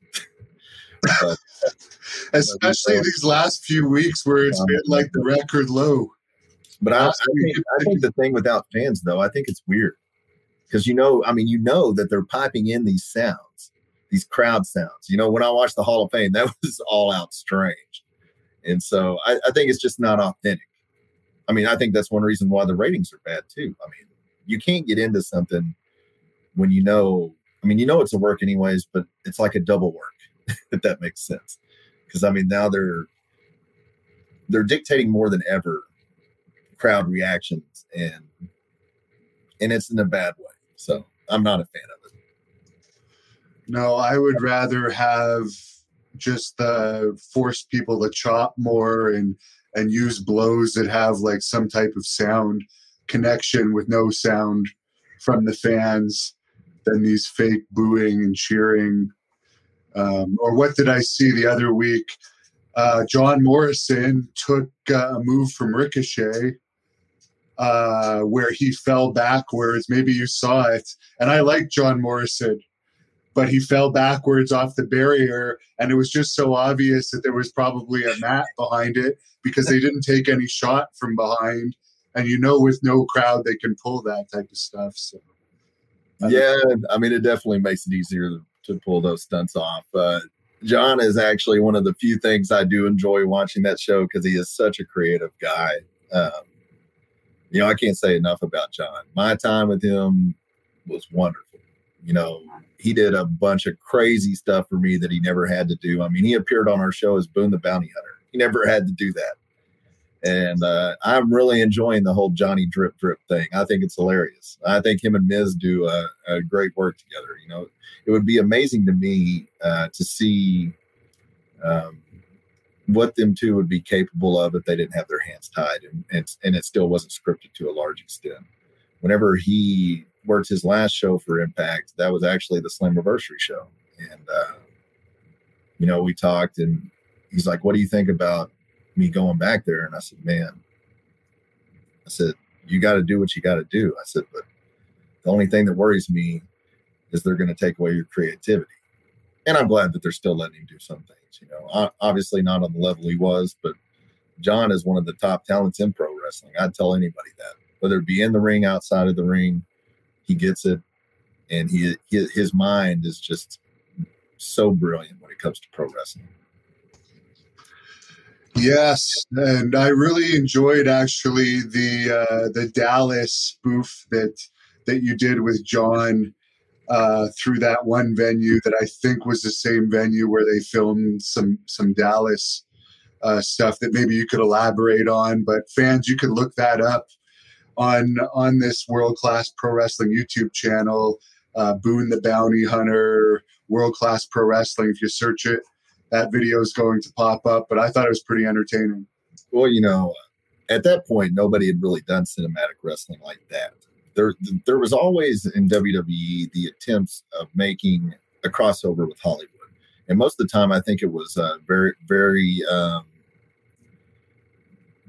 <laughs> but, <laughs> Especially but, these last few weeks where it's um, been like the record low. But I, I, think, I think the thing without fans, though, I think it's weird because you know, I mean, you know that they're piping in these sounds, these crowd sounds. You know, when I watched the Hall of Fame, <laughs> that was all out strange, and so I, I think it's just not authentic. I mean, I think that's one reason why the ratings are bad too. I mean, you can't get into something when you know. I mean, you know it's a work anyways, but it's like a double work, <laughs> if that makes sense. Because I mean, now they're they're dictating more than ever crowd reactions and and it's in a bad way. So I'm not a fan of it. No, I would rather have just uh, force people to chop more and and use blows that have like some type of sound connection with no sound from the fans than these fake booing and cheering. Um, or what did I see the other week? Uh, John Morrison took uh, a move from Ricochet uh, where he fell backwards. Maybe you saw it. And I like John Morrison, but he fell backwards off the barrier. And it was just so obvious that there was probably a mat behind it because they didn't take any shot from behind. And you know, with no crowd, they can pull that type of stuff. So, yeah, I mean, it definitely makes it easier to pull those stunts off. Uh, John is actually one of the few things I do enjoy watching that show because he is such a creative guy. Um, you know, I can't say enough about John. My time with him was wonderful. You know, he did a bunch of crazy stuff for me that he never had to do. I mean, he appeared on our show as Boone the Bounty Hunter. He never had to do that. And uh, I'm really enjoying the whole Johnny Drip Drip thing. I think it's hilarious. I think him and Miz do a, a great work together. You know, it would be amazing to me uh, to see um, what them two would be capable of if they didn't have their hands tied and, and, and it still wasn't scripted to a large extent. Whenever he worked his last show for Impact, that was actually the Slammiversary show. And, uh, you know, we talked and he's like, What do you think about me going back there? And I said, Man, I said, You got to do what you got to do. I said, But the only thing that worries me is they're going to take away your creativity. And I'm glad that they're still letting him do some things. You know, obviously not on the level he was, but John is one of the top talents in pro wrestling. I'd tell anybody that, whether it be in the ring, outside of the ring, he gets it, and he, his mind is just so brilliant when it comes to pro wrestling. Yes, and I really enjoyed actually the uh, the Dallas spoof that that you did with John uh, through that one venue that I think was the same venue where they filmed some some Dallas uh, stuff that maybe you could elaborate on. But fans, you can look that up on on this world class pro wrestling YouTube channel, uh, Boone the Bounty Hunter, world class pro wrestling. If you search it, that video is going to pop up. But I thought it was pretty entertaining. Well, you know, at that point, nobody had really done cinematic wrestling like that there there was always in WWE the attempts of making a crossover with Hollywood. and most of the time, I think it was uh, very, very, um,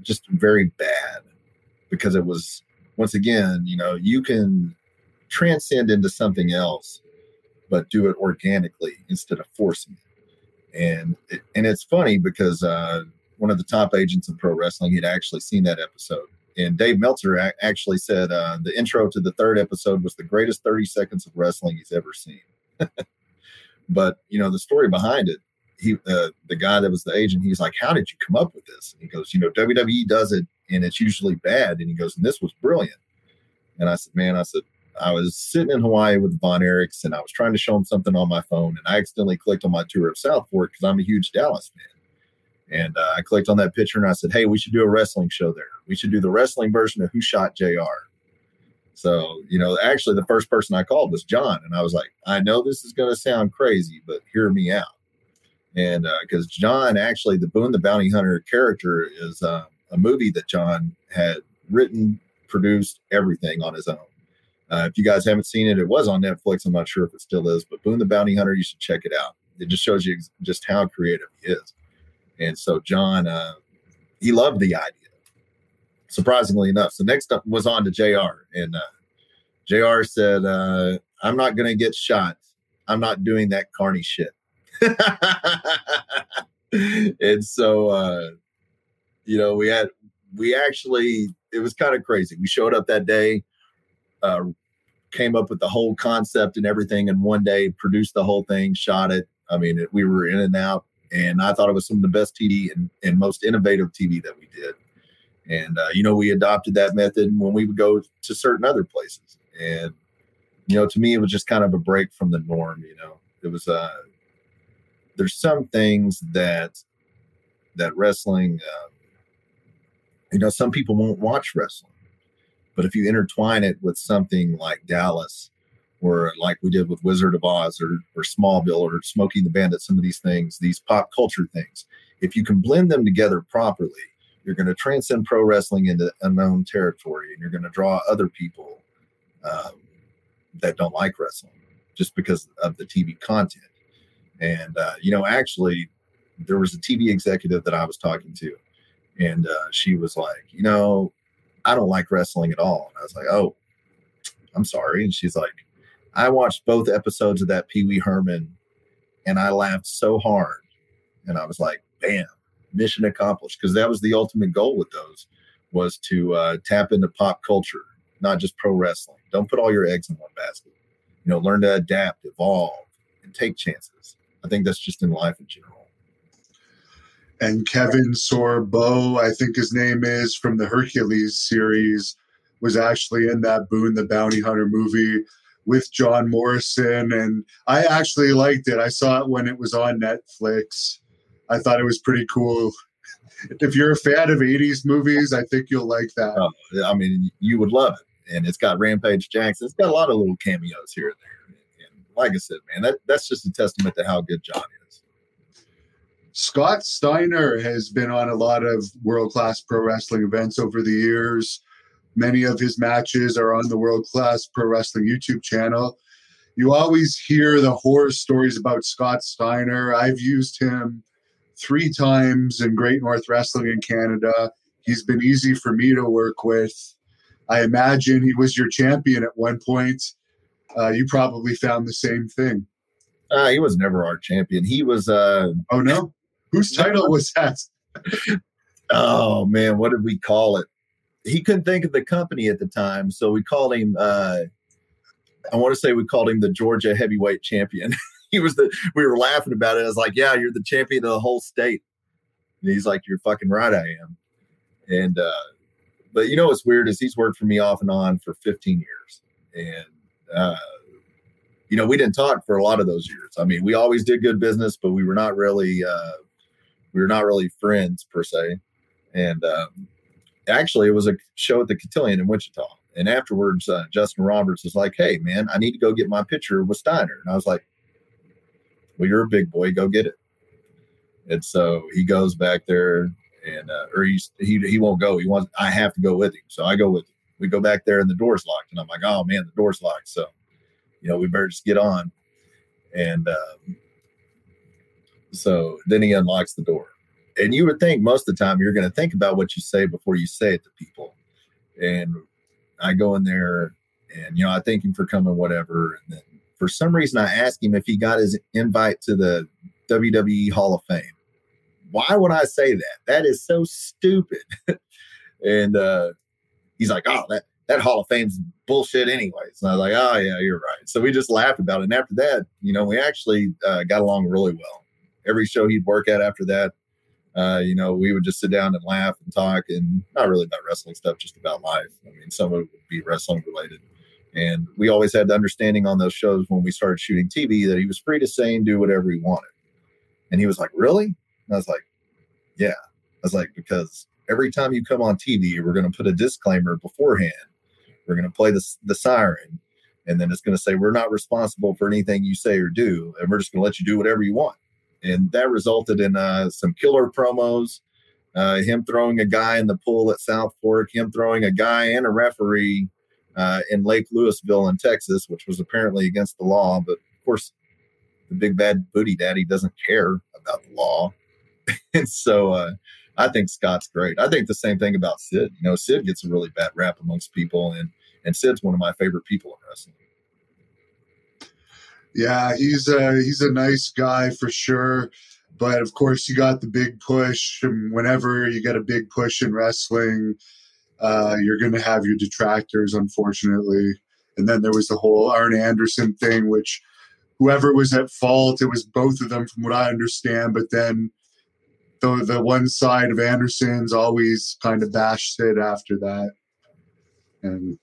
just very bad because it was once again, you know, you can transcend into something else, but do it organically instead of forcing it. And it, and it's funny because uh, one of the top agents in pro wrestling had actually seen that episode, and Dave Meltzer actually said uh, the intro to the third episode was the greatest 30 seconds of wrestling he's ever seen. <laughs> but you know the story behind it he uh, the guy that was the agent he's like how did you come up with this? And he goes you know wwe does it and it's usually bad. And he goes and this was brilliant. And i said man i said i was sitting in hawaii with von erichs and i was trying to show him something on my phone and i accidentally clicked on my tour of south fork because i'm a huge dallas fan and uh, i clicked on that picture and i said hey we should do a wrestling show there we should do the wrestling version of who shot jr so, you know, actually, the first person I called was John. And I was like, I know this is going to sound crazy, but hear me out. And because uh, John, actually, the Boone the Bounty Hunter character is uh, a movie that John had written, produced, everything on his own. Uh, if you guys haven't seen it, it was on Netflix. I'm not sure if it still is, but Boone the Bounty Hunter, you should check it out. It just shows you just how creative he is. And so, John, uh, he loved the idea surprisingly enough. So next up was on to JR. And uh, JR said, uh, I'm not going to get shot. I'm not doing that carny shit. <laughs> and so, uh, you know, we had, we actually, it was kind of crazy. We showed up that day, uh, came up with the whole concept and everything in one day, produced the whole thing, shot it. I mean, it, we were in and out. And I thought it was some of the best TV and, and most innovative TV that we did. And, uh, you know, we adopted that method when we would go to certain other places. And, you know, to me, it was just kind of a break from the norm. You know, it was, uh, there's some things that, that wrestling, uh, you know, some people won't watch wrestling, but if you intertwine it with something like Dallas, or like we did with Wizard of Oz or, or Smallville or Smokey the Bandit, some of these things, these pop culture things, if you can blend them together properly, you're going to transcend pro wrestling into unknown territory and you're going to draw other people um, that don't like wrestling just because of the TV content. And, uh, you know, actually, there was a TV executive that I was talking to, and uh, she was like, you know, I don't like wrestling at all. And I was like, oh, I'm sorry. And she's like, I watched both episodes of that Pee Wee Herman and I laughed so hard. And I was like, bam, mission accomplished. Because that was the ultimate goal with those was to uh, tap into pop culture not just pro wrestling. Don't put all your eggs in one basket. You know learn to adapt evolve and take chances. I think that's just in life in general. And kevin sorbo i think his name is from the hercules series was actually in that boone the bounty hunter movie with john morrison and i actually liked it i saw it when it was on netflix I thought it was pretty cool. <laughs> If you're a fan of 80s movies, I think you'll like that. Uh, I mean, you would love it. And it's got Rampage Jackson. It's got a lot of little cameos here and there. And like I said, man, that, that's just a testament to how good John is. Scott Steiner has been on a lot of world class pro wrestling events over the years. Many of his matches are on the World Class Pro Wrestling YouTube channel. You always hear the horror stories about Scott Steiner. I've used him three times in Great North Wrestling in Canada. He's been easy for me to work with. I imagine he was your champion at one point. Uh, you probably found the same thing. Uh, he was never our champion. He was. Uh, oh no, whose title was that? <laughs> oh man, what did we call it? He couldn't think of the company at the time, so we called him. Uh, I want to say we called him the Georgia Heavyweight Champion. <laughs> he was the we were laughing about it. I was like, yeah, you're the champion of the whole state. And he's like, you're fucking right, I am. And uh, but you know what's weird is he's worked for me off and on for 15 years, and uh, you know we didn't talk for a lot of those years. I mean, we always did good business, but we were not really uh, we were not really friends per se. And um, actually, it was a show at the Cotillion in Wichita. And afterwards, uh, Justin Roberts was like, "Hey, man, I need to go get my picture with Steiner." And I was like, well, you're a big boy, go get it. And so he goes back there and, uh, or he's, he, he won't go. He wants, I have to go with him. So I go with him. We go back there and the door's locked. And I'm like, oh man, the door's locked. So, you know, we better just get on. And, um, So then he unlocks the door. And you would think most of the time you're going to think about what you say before you say it to people. And I go in there and, you know, I thank him for coming, whatever. And then for some reason, I ask him if he got his invite to the WWE Hall of Fame. Why would I say that? That is so stupid. <laughs> and uh, he's like, oh, that, that Hall of Fame's bullshit anyways. And I was like, oh, yeah, you're right. So we just laughed about it. And after that, you know, we actually uh, got along really well. Every show he'd work at after that, uh, you know, we would just sit down and laugh and talk and not really about wrestling stuff, just about life. I mean, some of it would be wrestling related. And we always had the understanding on those shows when we started shooting TV that he was free to say and do whatever he wanted. And he was like, Really? And I was like, Yeah. I was like, Because every time you come on TV, we're going to put a disclaimer beforehand. We're going to play the, the siren. And then it's going to say, We're not responsible for anything you say or do. And we're just going to let you do whatever you want. And that resulted in uh, some killer promos. Uh, him throwing a guy in the pool at South Fork, him throwing a guy and a referee uh, in Lake Lewisville in Texas, which was apparently against the law. But of course, the big bad booty daddy doesn't care about the law. <laughs> and so uh, I think Scott's great. I think the same thing about Sid. You know, Sid gets a really bad rap amongst people, and and Sid's one of my favorite people in wrestling. Yeah, he's a he's a nice guy for sure. But of course, you got the big push. And whenever you get a big push in wrestling, uh, you're going to have your detractors, unfortunately. And then there was the whole Arn Anderson thing, which whoever was at fault, it was both of them, from what I understand. But then the the one side of Anderson's always kind of bashed it after that, and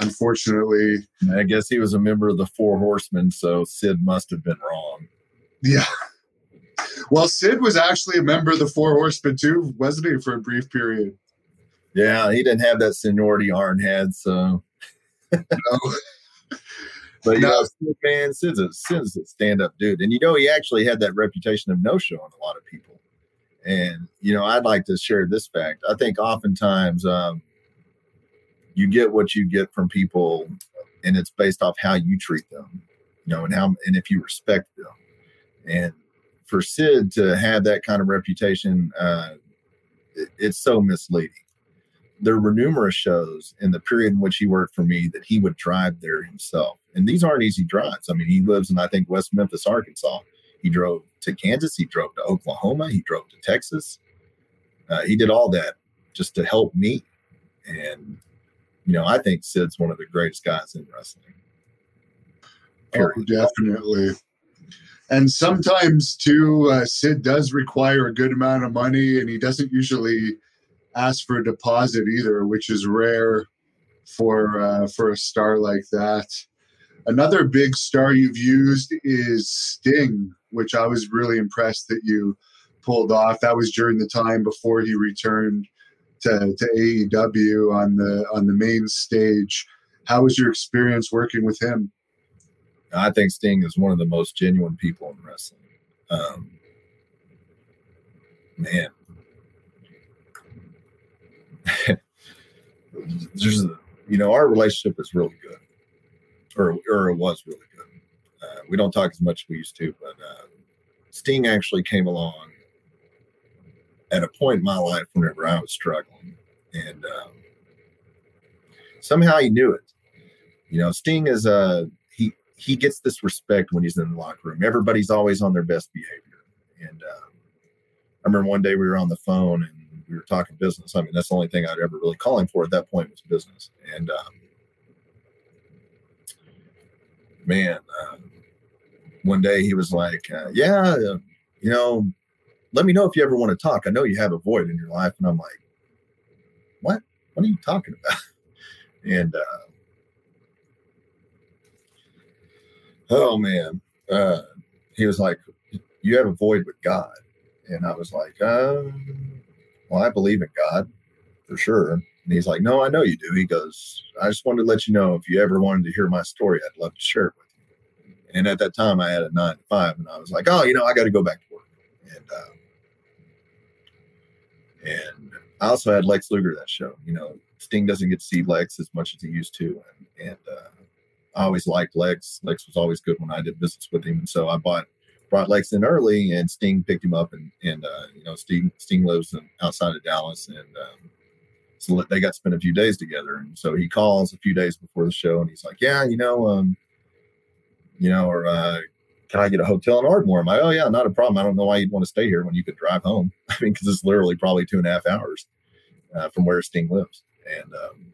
unfortunately, I guess he was a member of the Four Horsemen, so Sid must have been wrong. Yeah. Well, Sid was actually a member of the Four Horsemen too, wasn't he, for a brief period? Yeah, he didn't have that seniority Arn had, so. no. <laughs> but you no. know, Sid, man, Sid's a, Sid's a stand-up dude, and you know he actually had that reputation of no-showing a lot of people. And you know, I'd like to share this fact. I think oftentimes um, you get what you get from people, and it's based off how you treat them, you know, and how and if you respect them. And for Sid to have that kind of reputation, uh, it, it's so misleading there were numerous shows in the period in which he worked for me that he would drive there himself. And these aren't easy drives. I mean, he lives in, I think, West Memphis, Arkansas. He drove to Kansas, he drove to Oklahoma, he drove to Texas. Uh, he did all that just to help me. And, you know, I think Sid's one of the greatest guys in wrestling. Oh, definitely. And sometimes, too, uh, Sid does require a good amount of money, and he doesn't usually ask for a deposit either, which is rare for uh, for a star like that. Another big star you've used is Sting, which I was really impressed that you pulled off. That was during the time before he returned to, to AEW on the on the main stage. How was your experience working with him? I think Sting is one of the most genuine people in wrestling. Um, man, <laughs> there's you know our relationship is really good or or it was really good uh, we don't talk as much as we used to but uh, sting actually came along at a point in my life whenever i was struggling and um, somehow he knew it you know sting is a uh, he he gets this respect when he's in the locker room everybody's always on their best behavior and uh, i remember one day we were on the phone and we were talking business. I mean, that's the only thing I'd ever really call him for at that point was business. And um, man, uh, one day he was like, uh, "Yeah, uh, you know, let me know if you ever want to talk. I know you have a void in your life." And I'm like, "What? What are you talking about?" <laughs> and uh, oh man, uh, he was like, "You have a void with God." And I was like, um, well, I believe in God for sure. And he's like, No, I know you do. He goes, I just wanted to let you know if you ever wanted to hear my story, I'd love to share it with you. And at that time, I had a nine to five, and I was like, Oh, you know, I got to go back to work. And, uh, and I also had Lex Luger that show. You know, Sting doesn't get to see Lex as much as he used to. And, and uh, I always liked Lex. Lex was always good when I did business with him. And so I bought brought Lex in early, and Sting picked him up, and and uh, you know Sting Sting lives in, outside of Dallas, and um, so they got to spend a few days together. And so he calls a few days before the show, and he's like, "Yeah, you know, um, you know, or uh, can I get a hotel in Ardmore?" I'm like, "Oh yeah, not a problem. I don't know why you'd want to stay here when you could drive home. <laughs> I mean, because it's literally probably two and a half hours uh, from where Sting lives." And um,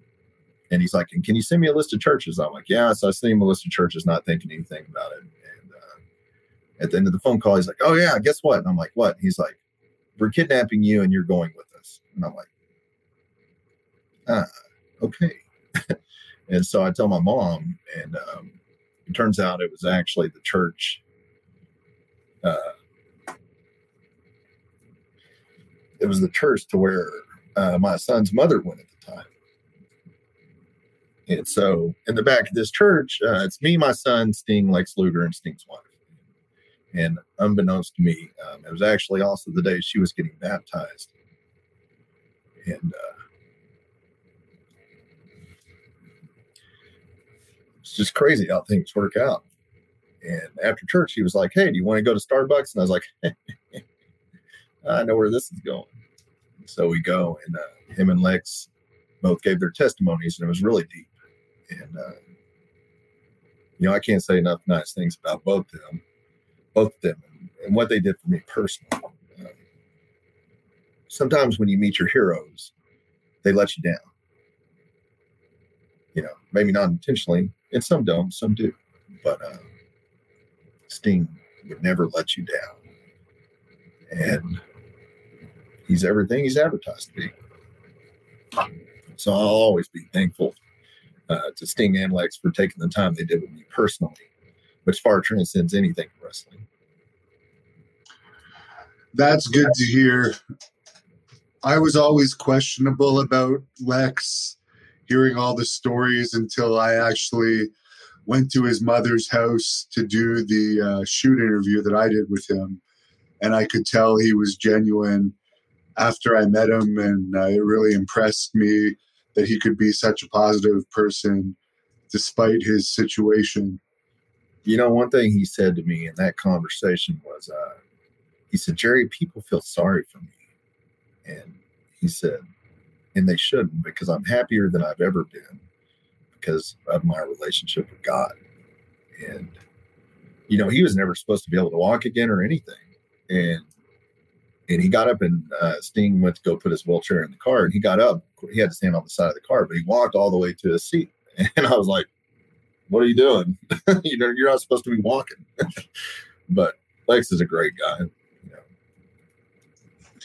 and he's like, "Can you send me a list of churches?" I'm like, "Yeah." So I sent him a list of churches, not thinking anything about it. And uh, at the end of the phone call, he's like, "Oh yeah, guess what?" And I'm like, "What?" He's like, "We're kidnapping you, and you're going with us." And I'm like, "Ah, okay." <laughs> and so I tell my mom, and um, it turns out it was actually the church. Uh, it was the church to where uh, my son's mother went at the time. And so in the back of this church, uh, it's me, my son, Sting, Lex Luger, and Sting's wife. And unbeknownst to me, um, it was actually also the day she was getting baptized. And uh, it's just crazy how things work out. And after church, he was like, Hey, do you want to go to Starbucks? And I was like, <laughs> I know where this is going. So we go, and uh, him and Lex both gave their testimonies, and it was really deep. And uh, you know, I can't say enough nice things about both of them, both of them, and, and what they did for me personally. Uh, sometimes when you meet your heroes, they let you down. You know, maybe not intentionally, and some don't, some do. But uh, Sting would never let you down. And he's everything he's advertised to be. So I'll always be thankful uh, to Sting and Lex for taking the time they did with me personally, which far transcends anything in wrestling. That's good to hear. I was always questionable about Lex, hearing all the stories until I actually went to his mother's house to do the uh, shoot interview that I did with him. And I could tell he was genuine after I met him, and uh, it really impressed me that he could be such a positive person despite his situation. You know, one thing he said to me in that conversation was, uh, he said, Jerry, people feel sorry for me. And he said, and they shouldn't because I'm happier than I've ever been because of my relationship with God. And, you know, he was never supposed to be able to walk again or anything. And and he got up and uh, Sting went to go put his wheelchair in the car and he got up. He had to stand on the side of the car, but he walked all the way to his seat. <laughs> And I was like, what are you doing? <laughs> you know, you're not supposed to be walking. <laughs> but Lex is a great guy. You know.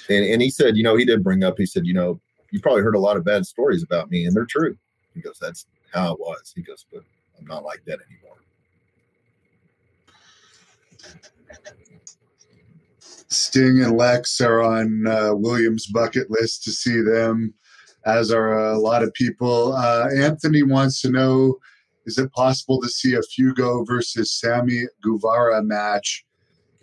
And, and he said, you know, he did bring up, he said, you know, you probably heard a lot of bad stories about me and they're true. He goes, that's how it was. He goes, but I'm not like that anymore. Sting and Lex are on uh, Williams' bucket list to see them, as are a lot of people. Uh, Anthony wants to know is it possible to see a Fuego versus Sammy Guevara match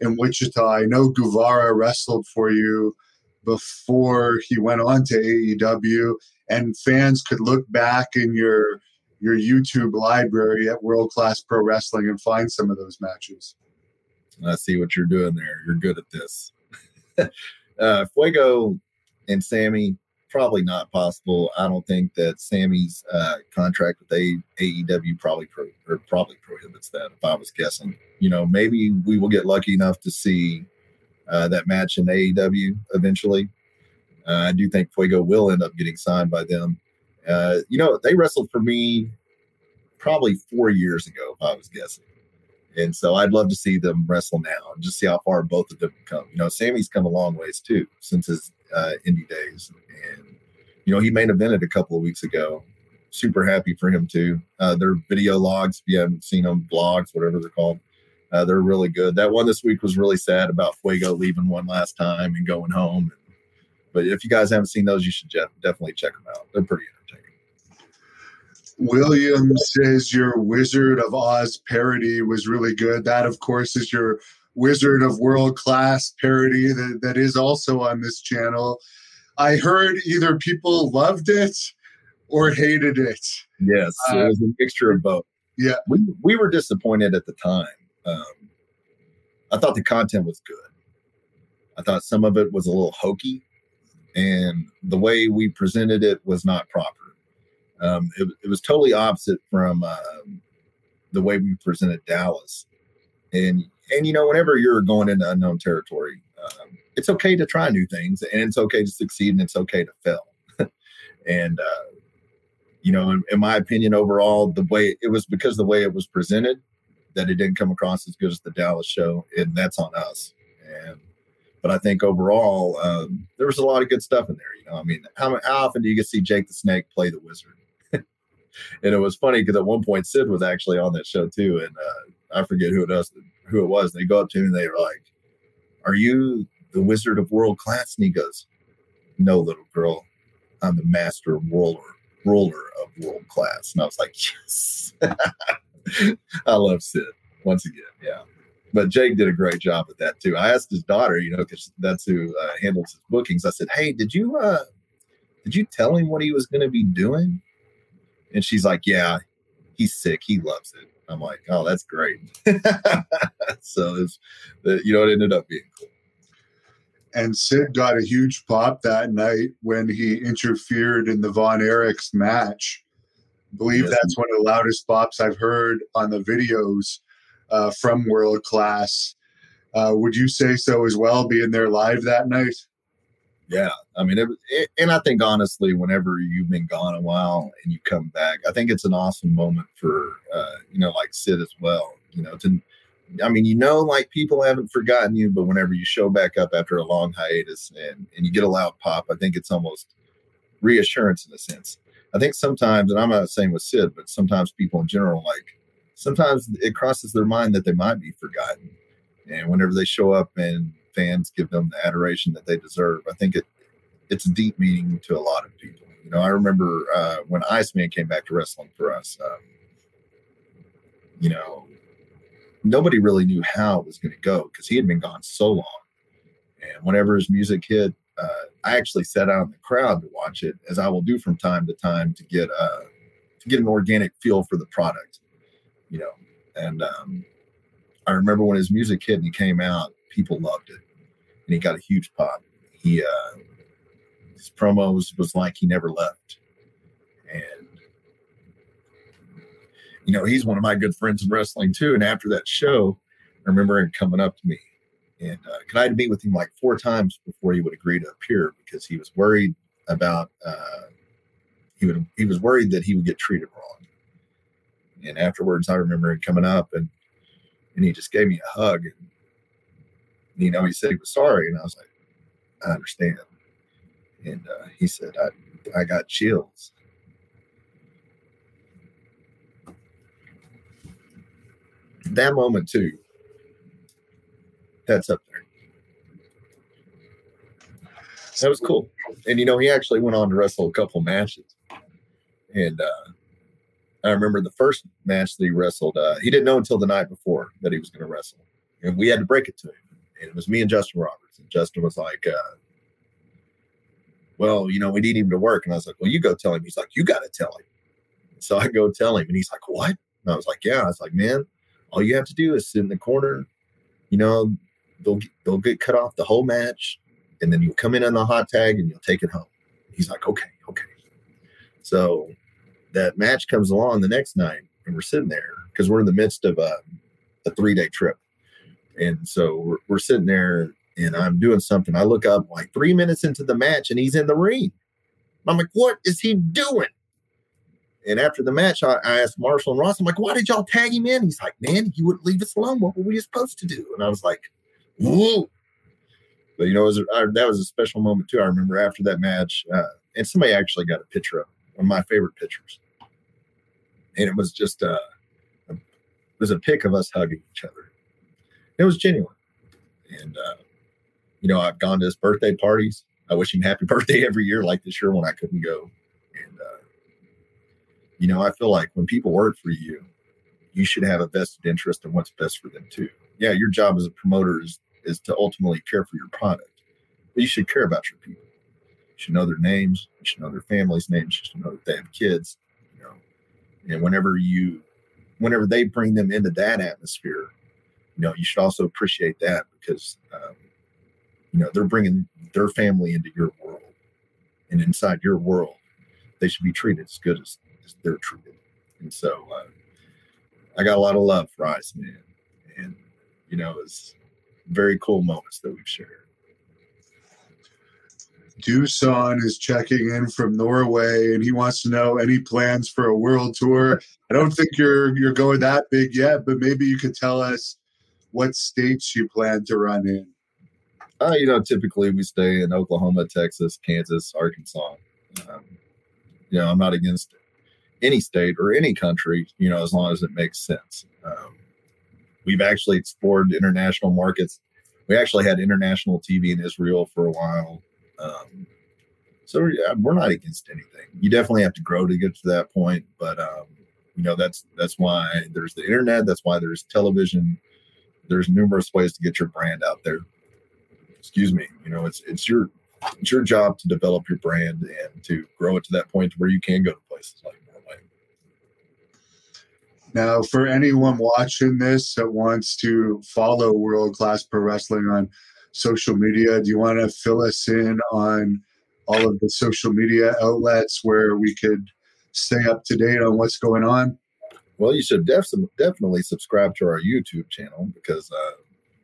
in Wichita? I know Guevara wrestled for you before he went on to AEW, and fans could look back in your your YouTube library at World Class Pro Wrestling and find some of those matches. I see what you're doing there. You're good at this. <laughs> uh, Fuego and Sammy, probably not possible. I don't think that Sammy's uh, contract with AEW probably pro- or probably prohibits that. If I was guessing, you know, maybe we will get lucky enough to see uh, that match in AEW eventually. Uh, I do think Fuego will end up getting signed by them. Uh, you know, they wrestled for me probably four years ago, if I was guessing. And so I'd love to see them wrestle now and just see how far both of them come. You know, Sammy's come a long ways too since his uh, indie days. And, you know, he main evented a couple of weeks ago. Super happy for him too. Uh, their video logs, if you haven't seen them, blogs, whatever they're called, uh, they're really good. That one this week was really sad about Fuego leaving one last time and going home. But if you guys haven't seen those, you should definitely check them out. They're pretty William says your Wizard of Oz parody was really good. That, of course, is your Wizard of World Class parody that, that is also on this channel. I heard either people loved it or hated it. Yes, uh, it was a mixture of both. Yeah. We, we were disappointed at the time. Um, I thought the content was good. I thought some of it was a little hokey, and the way we presented it was not proper. Um, it, it, was totally opposite from uh, the way we presented Dallas. And and you know, whenever you're going into unknown territory, um, it's okay to try new things, and it's okay to succeed, and it's okay to fail. <laughs> and uh, you know, in, in, my opinion, overall, the way it was because the way it was presented that it didn't come across as good as the Dallas show, and that's on us. And but I think overall, um, there was a lot of good stuff in there. You know, I mean, how, how often do you get to see Jake the Snake play the Wizard? And it was funny because at one point Sid was actually on that show too, and uh, I forget who it was. Who it was? They go up to him and they were like, "Are you the Wizard of World Class?" And he goes, "No, little girl, I'm the Master Ruler, Ruler of World Class." And I was like, "Yes." <laughs> I love Sid once again. Yeah. But Jake did a great job at that too. I asked his daughter, you know, because that's who uh, handles his bookings. I said, "Hey, did you uh, did you tell him what he was going to be doing?" And she's like, Yeah, he's sick. He loves it. I'm like, Oh, that's great. <laughs> so it's, you know, it ended up being cool. And Sid got a huge pop that night when he interfered in the Von Erichs match. I believe yes. that's one of the loudest pops I've heard on the videos uh, from World Class. Uh, would you say so as well, being there live that night? Yeah, I mean, it, it, and I think honestly, whenever you've been gone a while and you come back, I think it's an awesome moment for uh, you know, like Sid as well. You know, to I mean, you know, like people haven't forgotten you, but whenever you show back up after a long hiatus and and you get a loud pop, I think it's almost reassurance in a sense. I think sometimes, and I'm not saying with Sid, but sometimes people in general, like sometimes it crosses their mind that they might be forgotten, and whenever they show up and fans give them the adoration that they deserve. I think it it's deep meaning to a lot of people. You know, I remember uh, when Iceman came back to wrestling for us. Um, you know, nobody really knew how it was going to go because he had been gone so long. And whenever his music hit, uh, I actually sat out in the crowd to watch it, as I will do from time to time to get uh, to get an organic feel for the product. You know, and um, I remember when his music hit and he came out, people loved it, and he got a huge pop. He uh, his promos was like he never left, and you know he's one of my good friends in wrestling too. And after that show, I remember him coming up to me, and uh, I had to meet with him like four times before he would agree to appear because he was worried about uh, he would he was worried that he would get treated wrong. And afterwards, I remember him coming up and and he just gave me a hug and you know, he said he was sorry. And I was like, I understand. And uh, he said, I, I got chills. That moment, too, that's up there. That was cool. And, you know, he actually went on to wrestle a couple matches. And uh, I remember the first match that he wrestled, uh, he didn't know until the night before that he was going to wrestle. And we had to break it to him and it was me and Justin Roberts. And Justin was like, uh, "Well, you know, we need him to work." And I was like, "Well, you go tell him." He's like, "You got to tell him." So I go tell him, and he's like, "What?" And I was like, "Yeah." I was like, "Man, all you have to do is sit in the corner. You know, they'll they'll get cut off the whole match, and then you'll come in on the hot tag and you'll take it home." He's like, "Okay, okay." So that match comes along the next night, and we're sitting there because we're in the midst of a, a three day trip and so we're, we're sitting there and I'm doing something. I look up like three minutes into the match and he's in the ring. I'm like, what is he doing? And after the match, I, I, asked Marshall and Ross, I'm like, why did y'all tag him in? He's like, man, he wouldn't leave us alone. What were we supposed to do? And I was like, whoa. But, you know, was, that was a special moment, too. I remember after that match, uh, and somebody actually got a picture of one of my favorite pictures. And it was just uh, it was a pic of us hugging each other it was genuine. And, uh, you know, I've gone to his birthday parties. I wish him happy <laughs> birthday every year, like this year when I couldn't go. And, uh, you know, I feel like when people work for you, you should have a vested interest in what's best for them too. Yeah, your job as a promoter is, is to ultimately care for your product, but you should care about your people. You should know their names. You should know their families' names. You should know that they have kids. You know, and whenever you, whenever they bring them into that atmosphere, you know, you should also appreciate that because, um, you know, they're bringing their family into your world, and inside your world, they should be treated as good as, as they're treated. And so, uh, I got a lot of love for Iceman, and you know, it's very cool moments that we've shared. Dusan is checking in from Norway and he wants to know any plans for a world tour. I don't think you're you're going that big yet, but maybe you could tell us what states you plan to run in. Uh, you know, typically we stay in Oklahoma, Texas, Kansas, Arkansas. Um, you know, I'm not against any state or any country, you know, as long as it makes sense. Um, we've actually explored international markets. We actually had international TV in Israel for a while. Um, so yeah, we're not against anything. You definitely have to grow to get to that point, but um, you know that's that's why there's the internet. That's why there's television. There's numerous ways to get your brand out there. Excuse me. You know, it's it's your it's your job to develop your brand and to grow it to that point where you can go to places like Norway. Now, for anyone watching this that wants to follow World Class Pro Wrestling on social media. Do you want to fill us in on all of the social media outlets where we could stay up to date on what's going on? Well, you should def- definitely subscribe to our YouTube channel because, uh,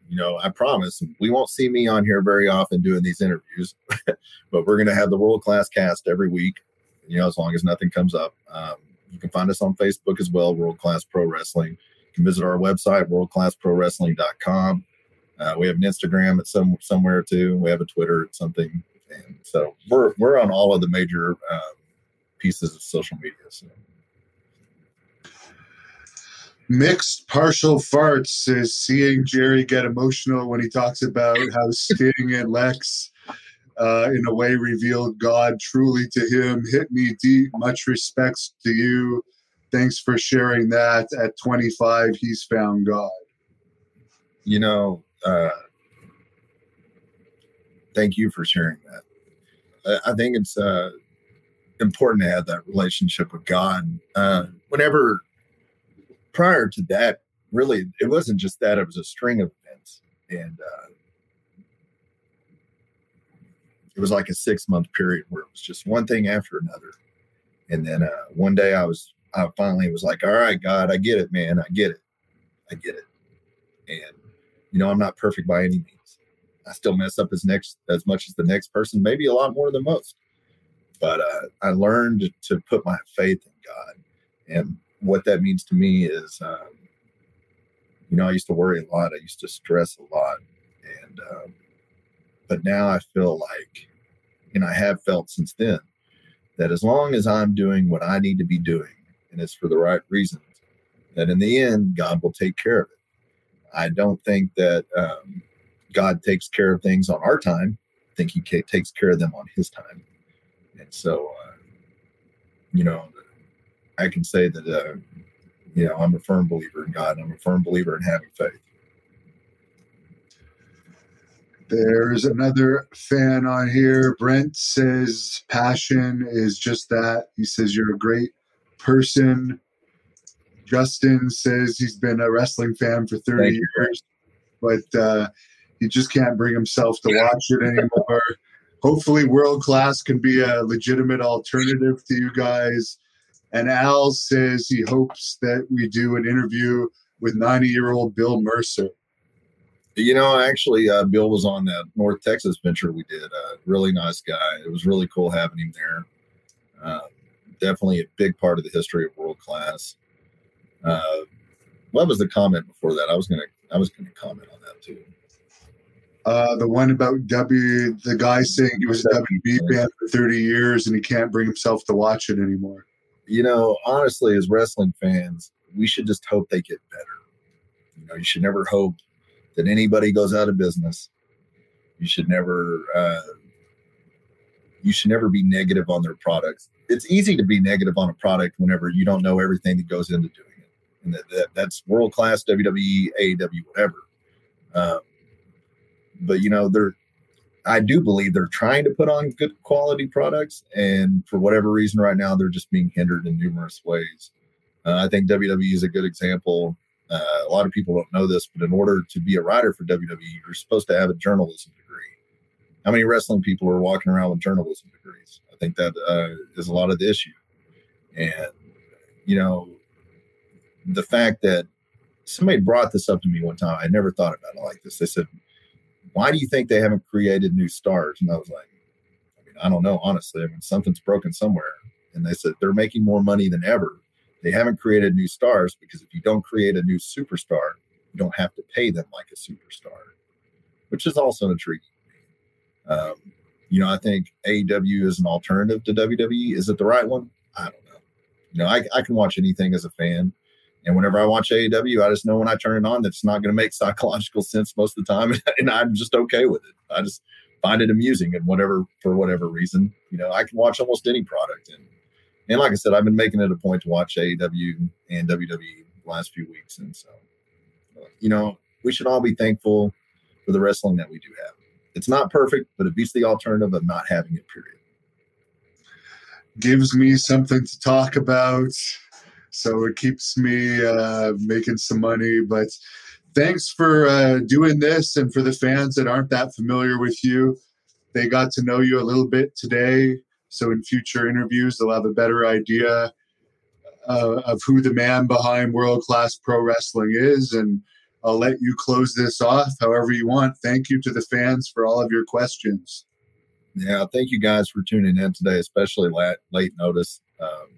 you know, I promise we won't see me on here very often doing these interviews, <laughs> but we're going to have the world class cast every week, you know, as long as nothing comes up. Um, you can find us on Facebook as well, World Class Pro Wrestling. You can visit our website, worldclassprowrestling.com. Uh, we have an Instagram at some somewhere too. We have a Twitter at something, and so we're we're on all of the major um, pieces of social media. So. Mixed partial farts is seeing Jerry get emotional when he talks about how Sting and Lex, uh, in a way, revealed God truly to him. Hit me deep. Much respects to you. Thanks for sharing that. At 25, he's found God. You know, uh, thank you for sharing that. I, think it's uh, important to have that relationship with God. Uh, whenever prior to that, really, it wasn't just that; it was a string of events, and uh, it was like a six month period where it was just one thing after another. And then uh, one day, I was, I finally was like, "All right, God, I get it, man, I get it, I get it," and you know, I'm not perfect by any means. I still mess up as next as much as the next person, maybe a lot more than most. But uh, I learned to put my faith in God, and what that means to me is, um, you know, I used to worry a lot. I used to stress a lot, and um, but now I feel like, and I have felt since then, that as long as I'm doing what I need to be doing, and it's for the right reasons, that in the end God will take care of it. I don't think that um, God takes care of things on our time. I think He takes care of them on His time. And so, uh, you know, I can say that, uh, you know, I'm a firm believer in God. I'm a firm believer in having faith. There's another fan on here. Brent says passion is just that. He says you're a great person. Justin says he's been a wrestling fan for 30 Thank years, you. but uh, he just can't bring himself to watch it anymore. Hopefully, World Class can be a legitimate alternative to you guys. And Al says he hopes that we do an interview with 90 year old Bill Mercer. You know, actually, uh, Bill was on that North Texas venture we did. Uh, really nice guy. It was really cool having him there. Uh, definitely a big part of the history of world class. Uh, what was the comment before that? I was gonna I was gonna comment on that too. Uh, the one about W, the guy saying he was a WB fan for 30 years and he can't bring himself to watch it anymore. You know, honestly, as wrestling fans, we should just hope they get better. You know, you should never hope that anybody goes out of business. You should never, uh, you should never be negative on their products. It's easy to be negative on a product whenever you don't know everything that goes into doing it, and that, that that's world class WWE, AEW, whatever. Um, but you know, they're I do believe they're trying to put on good quality products, and for whatever reason, right now they're just being hindered in numerous ways. Uh, I think WWE is a good example. Uh, a lot of people don't know this, but in order to be a writer for WWE, you're supposed to have a journalism degree. How many wrestling people are walking around with journalism degrees? I think that uh, is a lot of the issue. And, you know, the fact that somebody brought this up to me one time, I never thought about it like this. They said, Why do you think they haven't created new stars? And I was like, I mean, I don't know, honestly. I mean, something's broken somewhere. And they said they're making more money than ever. They haven't created new stars because if you don't create a new superstar, you don't have to pay them like a superstar, which is also intriguing. Um, you know, I think AEW is an alternative to WWE. Is it the right one? I don't know. You know, I, I can watch anything as a fan. And whenever I watch AEW, I just know when I turn it on that it's not going to make psychological sense most of the time, <laughs> and I'm just okay with it. I just find it amusing, and whatever for whatever reason, you know, I can watch almost any product. And and like I said, I've been making it a point to watch AEW and WWE the last few weeks, and so you know, we should all be thankful for the wrestling that we do have. It's not perfect, but it beats the alternative of not having it. Period. Gives me something to talk about so it keeps me uh, making some money. But thanks for uh, doing this, and for the fans that aren't that familiar with you, they got to know you a little bit today. So in future interviews, they'll have a better idea uh, of who the man behind world class pro wrestling is. And I'll let you close this off however you want. Thank you to the fans for all of your questions. Yeah, thank you guys for tuning in today, especially late, late notice. Um,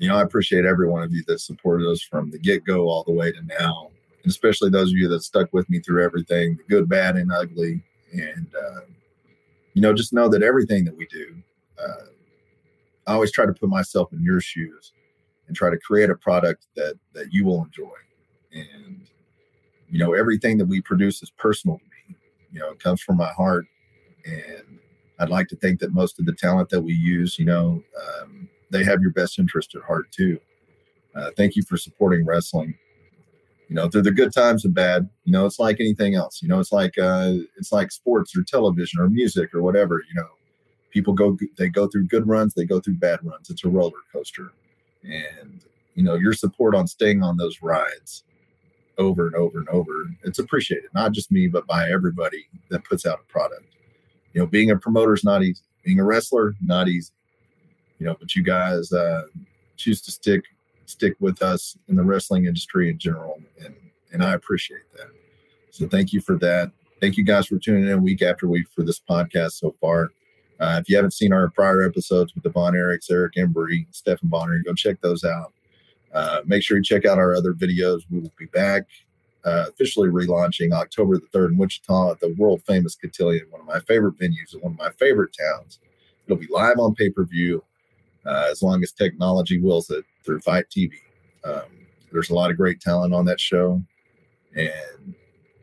you know, I appreciate every one of you that supported us from the get go all the way to now, and especially those of you that stuck with me through everything the good, bad, and ugly. And, uh, you know, just know that everything that we do, uh, I always try to put myself in your shoes and try to create a product that that you will enjoy. And, you know, everything that we produce is personal to me. You know, it comes from my heart. And I'd like to think that most of the talent that we use, you know, um, they have your best interest at heart too. Uh, thank you for supporting wrestling. You know, through the good times and bad. You know, it's like anything else. You know, it's like uh, it's like sports or television or music or whatever. You know, people go they go through good runs, they go through bad runs. It's a roller coaster, and you know, your support on staying on those rides over and over and over. It's appreciated, not just me, but by everybody that puts out a product. You know, being a promoter is not easy. Being a wrestler, not easy you know, but you guys uh, choose to stick stick with us in the wrestling industry in general, and and I appreciate that. So thank you for that. Thank you guys for tuning in week after week for this podcast so far. Uh, if you haven't seen our prior episodes with the Von Erichs, Eric Embry, Stephan Bonnar, go check those out. Uh, make sure you check out our other videos. We will be back uh, officially relaunching October the 3rd in Wichita at the world famous Cotillion, one of my favorite venues and one of my favorite towns. It'll be live on pay per view uh, as long as technology wills it through FITE TV. Um, there's a lot of great talent on that show. And,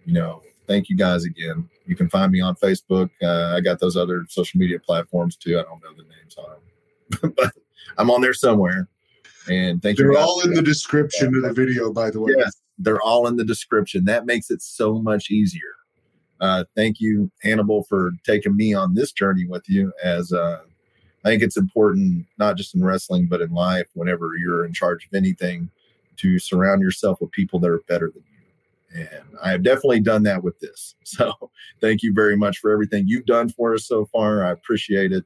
you know, thank you guys again. You can find me on Facebook. Uh, I got those other social media platforms too. I don't know the names on them, <laughs> but I'm on there somewhere. And thank they're you. They're all in the description of the video, by the way. Yes, they're all in the description. That makes it so much easier. Uh, thank you, Hannibal, for taking me on this journey with you as uh, I think it's important, not just in wrestling, but in life, whenever you're in charge of anything, to surround yourself with people that are better than you. And I have definitely done that with this. <laughs> So thank you very much for everything you've done for us so far. I appreciate it.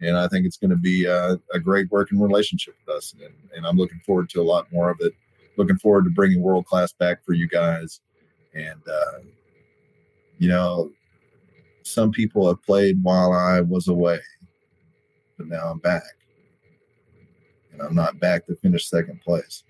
And I think it's going to be a, a great working relationship with us. And, and, I'm looking forward to a lot more of it. Looking forward to bringing world class back for you guys. And, uh, you know, some people have played while I was away but now I'm back. And I'm not back to finish second place.